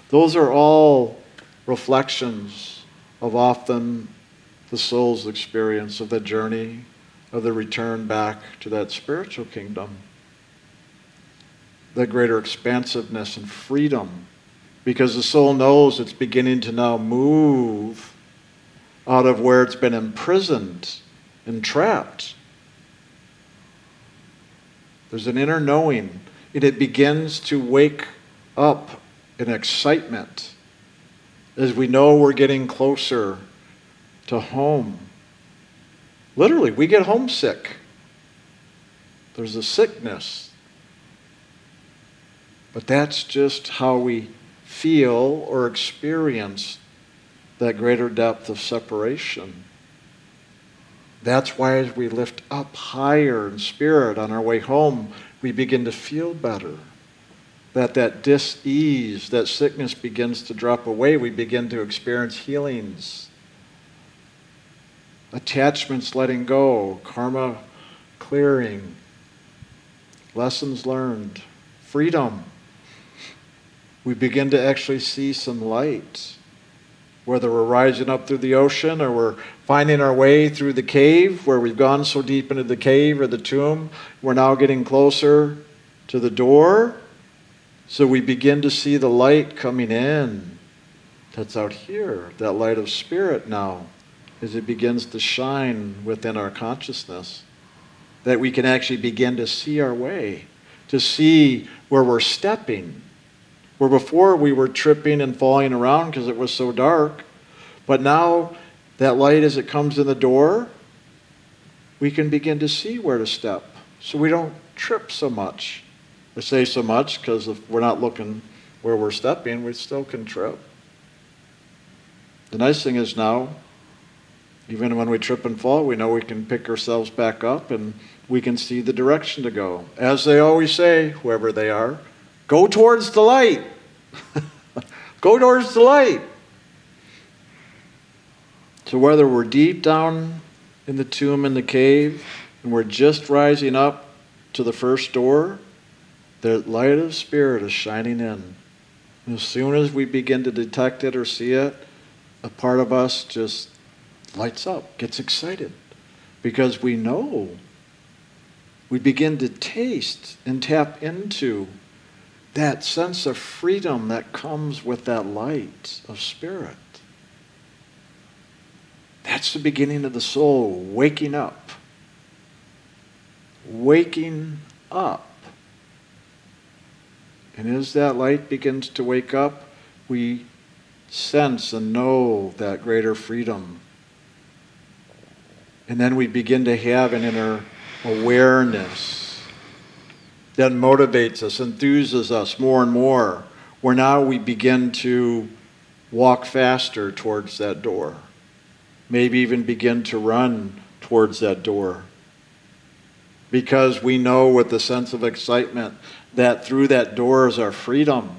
Those are all reflections of often the soul's experience of the journey of the return back to that spiritual kingdom, that greater expansiveness and freedom, because the soul knows it's beginning to now move out of where it's been imprisoned and trapped. There's an inner knowing, and it begins to wake up in excitement as we know we're getting closer to home Literally, we get homesick. There's a sickness. But that's just how we feel or experience that greater depth of separation. That's why as we lift up higher in spirit on our way home, we begin to feel better. That that dis-ease, that sickness begins to drop away. We begin to experience healings attachments letting go, karma clearing, lessons learned, freedom. We begin to actually see some light. Whether we're rising up through the ocean or we're finding our way through the cave where we've gone so deep into the cave or the tomb, we're now getting closer to the door. So we begin to see the light coming in that's out here, that light of spirit now, as it begins to shine within our consciousness, that we can actually begin to see our way, to see where we're stepping. Where before we were tripping and falling around because it was so dark, but now that light as it comes in the door, we can begin to see where to step so we don't trip so much. I say so much because if we're not looking where we're stepping, we still can trip. The nice thing is now, even when we trip and fall, we know we can pick ourselves back up and we can see the direction to go. As they always say, whoever they are, go towards the light. go towards the light. So whether we're deep down in the tomb in the cave and we're just rising up to the first door, the light of spirit is shining in. And as soon as we begin to detect it or see it, a part of us just lights up, gets excited, because we know. We begin to taste and tap into that sense of freedom that comes with that light of spirit. That's the beginning of the soul waking up. Waking up. And as that light begins to wake up, we sense and know that greater freedom. And then we begin to have an inner awareness that motivates us, enthuses us more and more, where now we begin to walk faster towards that door maybe even begin to run towards that door. Because we know with the sense of excitement that through that door is our freedom.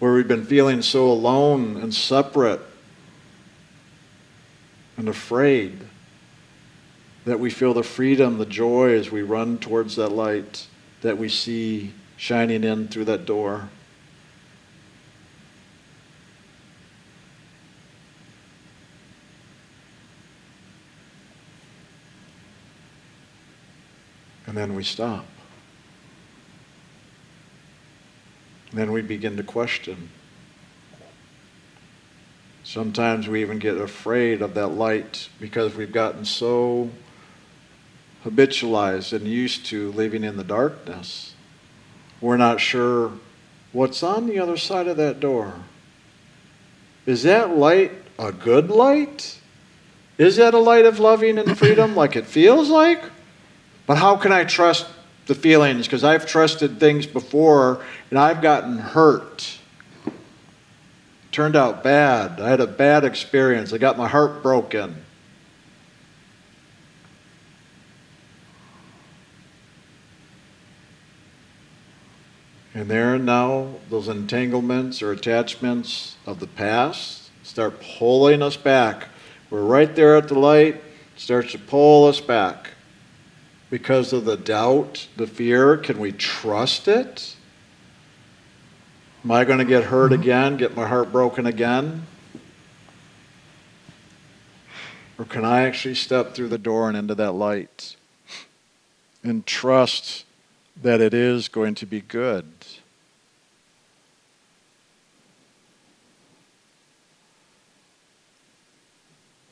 Where we've been feeling so alone and separate and afraid that we feel the freedom, the joy as we run towards that light that we see shining in through that door. And then we stop. And then we begin to question. Sometimes we even get afraid of that light because we've gotten so habitualized and used to living in the darkness. We're not sure what's on the other side of that door. Is that light a good light? Is that a light of loving and freedom like it feels like? But how can I trust the feelings? Because I've trusted things before and I've gotten hurt. Turned out bad. I had a bad experience. I got my heart broken. And there and now, those entanglements or attachments of the past start pulling us back. We're right there at the light, starts to pull us back because of the doubt, the fear? Can we trust it? Am I going to get hurt mm-hmm. again, get my heart broken again? Or can I actually step through the door and into that light and trust that it is going to be good?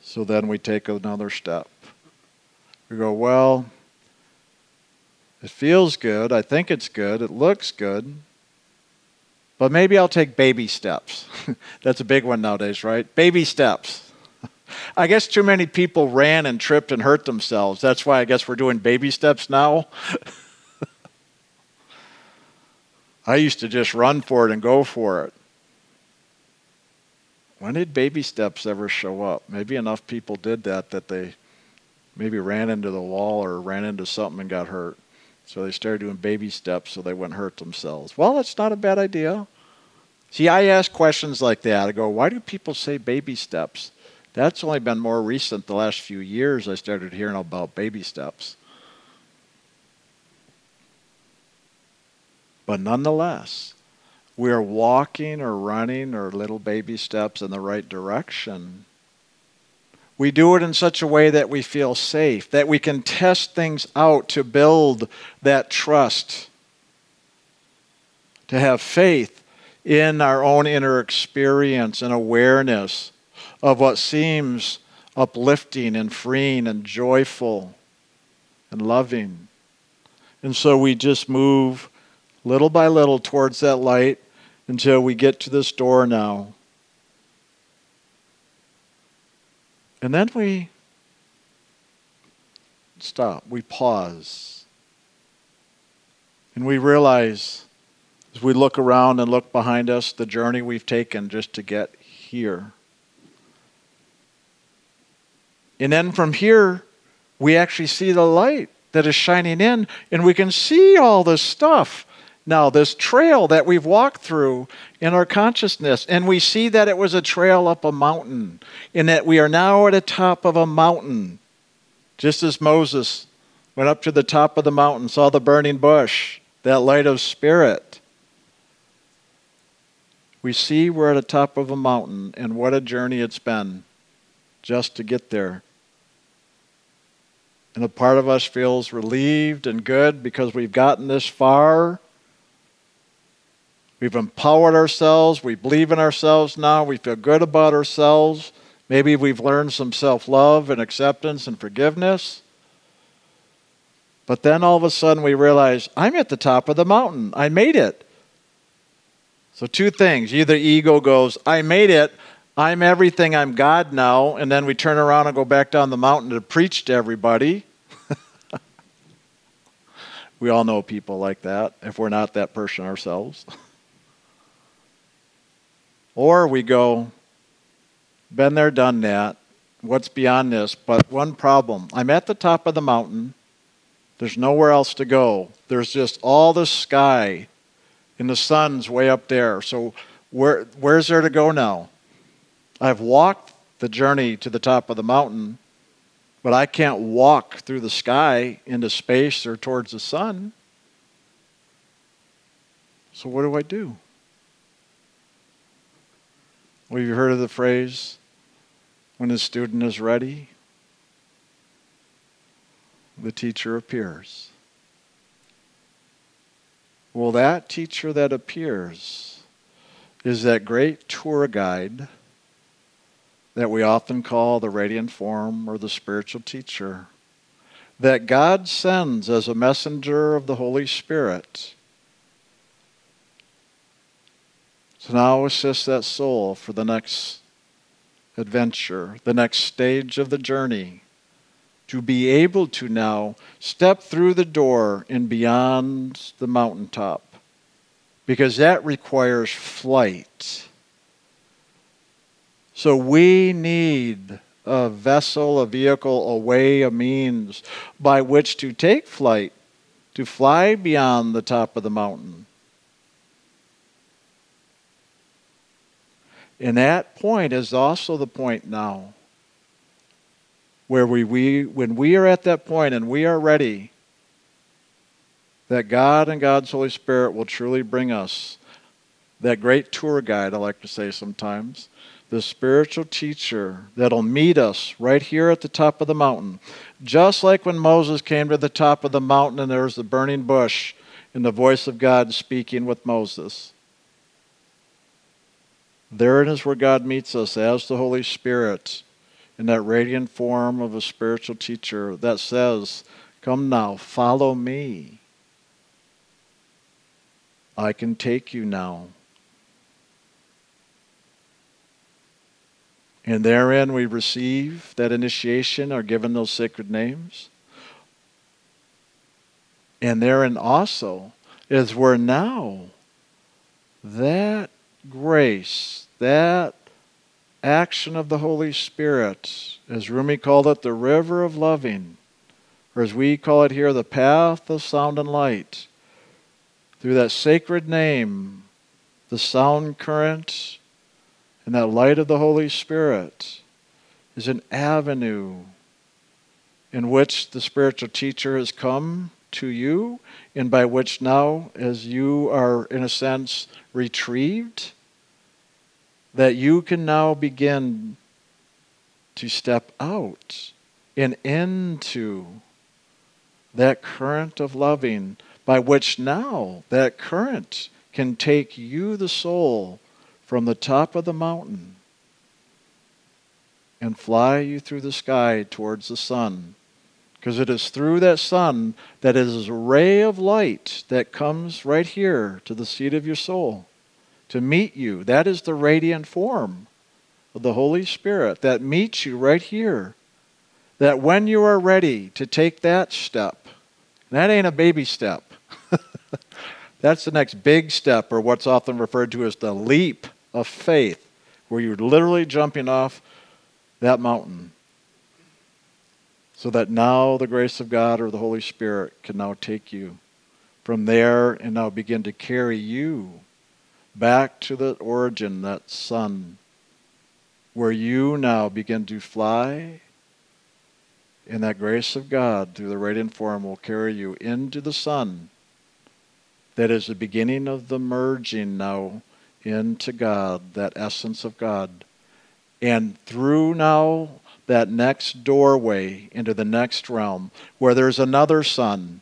So then we take another step. We go, well, it feels good. I think it's good. It looks good. But maybe I'll take baby steps. That's a big one nowadays, right? Baby steps. I guess too many people ran and tripped and hurt themselves. That's why I guess we're doing baby steps now. I used to just run for it and go for it. When did baby steps ever show up? Maybe enough people did that that they maybe ran into the wall or ran into something and got hurt. So they started doing baby steps so they wouldn't hurt themselves. Well, that's not a bad idea. See, I ask questions like that. I go, why do people say baby steps? That's only been more recent the last few years I started hearing about baby steps. But nonetheless, we're walking or running or little baby steps in the right direction we do it in such a way that we feel safe, that we can test things out to build that trust, to have faith in our own inner experience and awareness of what seems uplifting and freeing and joyful and loving. And so we just move little by little towards that light until we get to this door now. And then we stop, we pause. And we realize as we look around and look behind us the journey we've taken just to get here. And then from here, we actually see the light that is shining in, and we can see all this stuff. Now, this trail that we've walked through in our consciousness, and we see that it was a trail up a mountain, and that we are now at the top of a mountain. Just as Moses went up to the top of the mountain, saw the burning bush, that light of spirit. We see we're at the top of a mountain, and what a journey it's been just to get there. And a part of us feels relieved and good because we've gotten this far. We've empowered ourselves. We believe in ourselves now. We feel good about ourselves. Maybe we've learned some self love and acceptance and forgiveness. But then all of a sudden we realize I'm at the top of the mountain. I made it. So, two things. Either ego goes, I made it. I'm everything. I'm God now. And then we turn around and go back down the mountain to preach to everybody. we all know people like that if we're not that person ourselves. or we go, been there, done that. What's beyond this? But one problem I'm at the top of the mountain. There's nowhere else to go. There's just all the sky, and the sun's way up there. So, where, where's there to go now? I've walked the journey to the top of the mountain, but I can't walk through the sky into space or towards the sun. So, what do I do? Well, have you heard of the phrase, when the student is ready, the teacher appears? Well, that teacher that appears is that great tour guide that we often call the radiant form or the spiritual teacher, that God sends as a messenger of the Holy Spirit to now assist that soul for the next adventure, the next stage of the journey, to be able to now step through the door and beyond the mountaintop, because that requires flight. So we need a vessel, a vehicle, a way, a means by which to take flight, to fly beyond the top of the mountain. And that point is also the point now where we, we when we are at that point and we are ready that God and God's Holy Spirit will truly bring us that great tour guide I like to say sometimes the spiritual teacher that'll meet us right here at the top of the mountain. Just like when Moses came to the top of the mountain and there was the burning bush and the voice of God speaking with Moses. There it is where God meets us as the Holy Spirit in that radiant form of a spiritual teacher that says, Come now, follow me. I can take you now. And therein we receive that initiation, are given those sacred names. And therein also is where now that grace, that action of the Holy Spirit, as Rumi called it, the river of loving, or as we call it here, the path of sound and light, through that sacred name, the sound current, and that light of the Holy Spirit is an avenue in which the spiritual teacher has come to you, and by which now, as you are, in a sense, retrieved, that you can now begin to step out and into that current of loving, by which now that current can take you, the soul, from the top of the mountain and fly you through the sky towards the sun. Because it is through that sun that is a ray of light that comes right here to the seat of your soul to meet you. That is the radiant form of the Holy Spirit that meets you right here. That when you are ready to take that step, that ain't a baby step. That's the next big step, or what's often referred to as the leap of faith, where you're literally jumping off that mountain. So that now the grace of God or the Holy Spirit can now take you from there and now begin to carry you back to the origin, that sun, where you now begin to fly. And that grace of God through the radiant form will carry you into the sun. That is the beginning of the merging now into God, that essence of God. And through now that next doorway into the next realm, where there's another sun,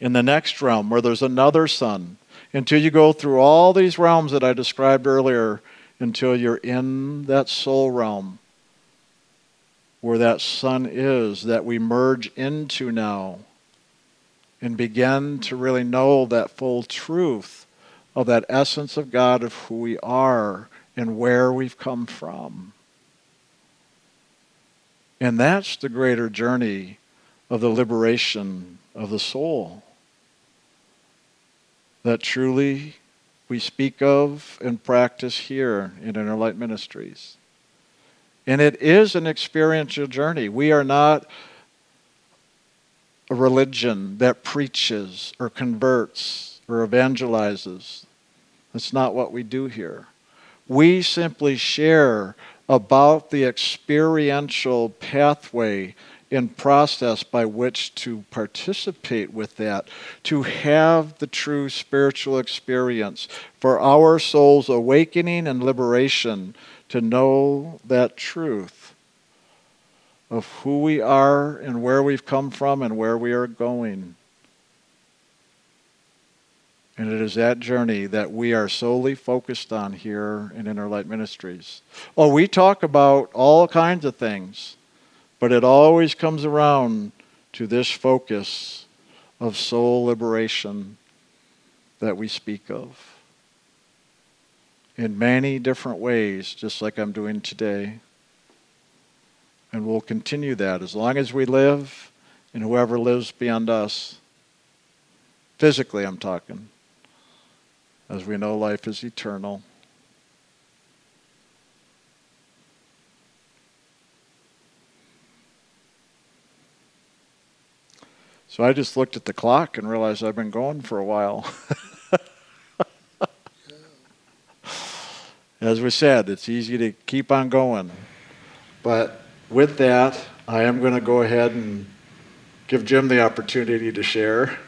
in the next realm, where there's another sun, until you go through all these realms that I described earlier, until you're in that soul realm where that sun is that we merge into now and begin to really know that full truth of that essence of God of who we are and where we've come from. And that's the greater journey of the liberation of the soul that truly we speak of and practice here in Inner Light Ministries. And it is an experiential journey. We are not a religion that preaches or converts or evangelizes. That's not what we do here. We simply share about the experiential pathway and process by which to participate with that, to have the true spiritual experience, for our soul's awakening and liberation, to know that truth of who we are and where we've come from and where we are going. And it is that journey that we are solely focused on here in Inner Light Ministries. Oh, we talk about all kinds of things. But it always comes around to this focus of soul liberation that we speak of in many different ways, just like I'm doing today. And we'll continue that as long as we live and whoever lives beyond us. Physically, I'm talking. As we know, life is eternal. So I just looked at the clock and realized I've been going for a while. As we said, it's easy to keep on going. But with that, I am going to go ahead and give Jim the opportunity to share.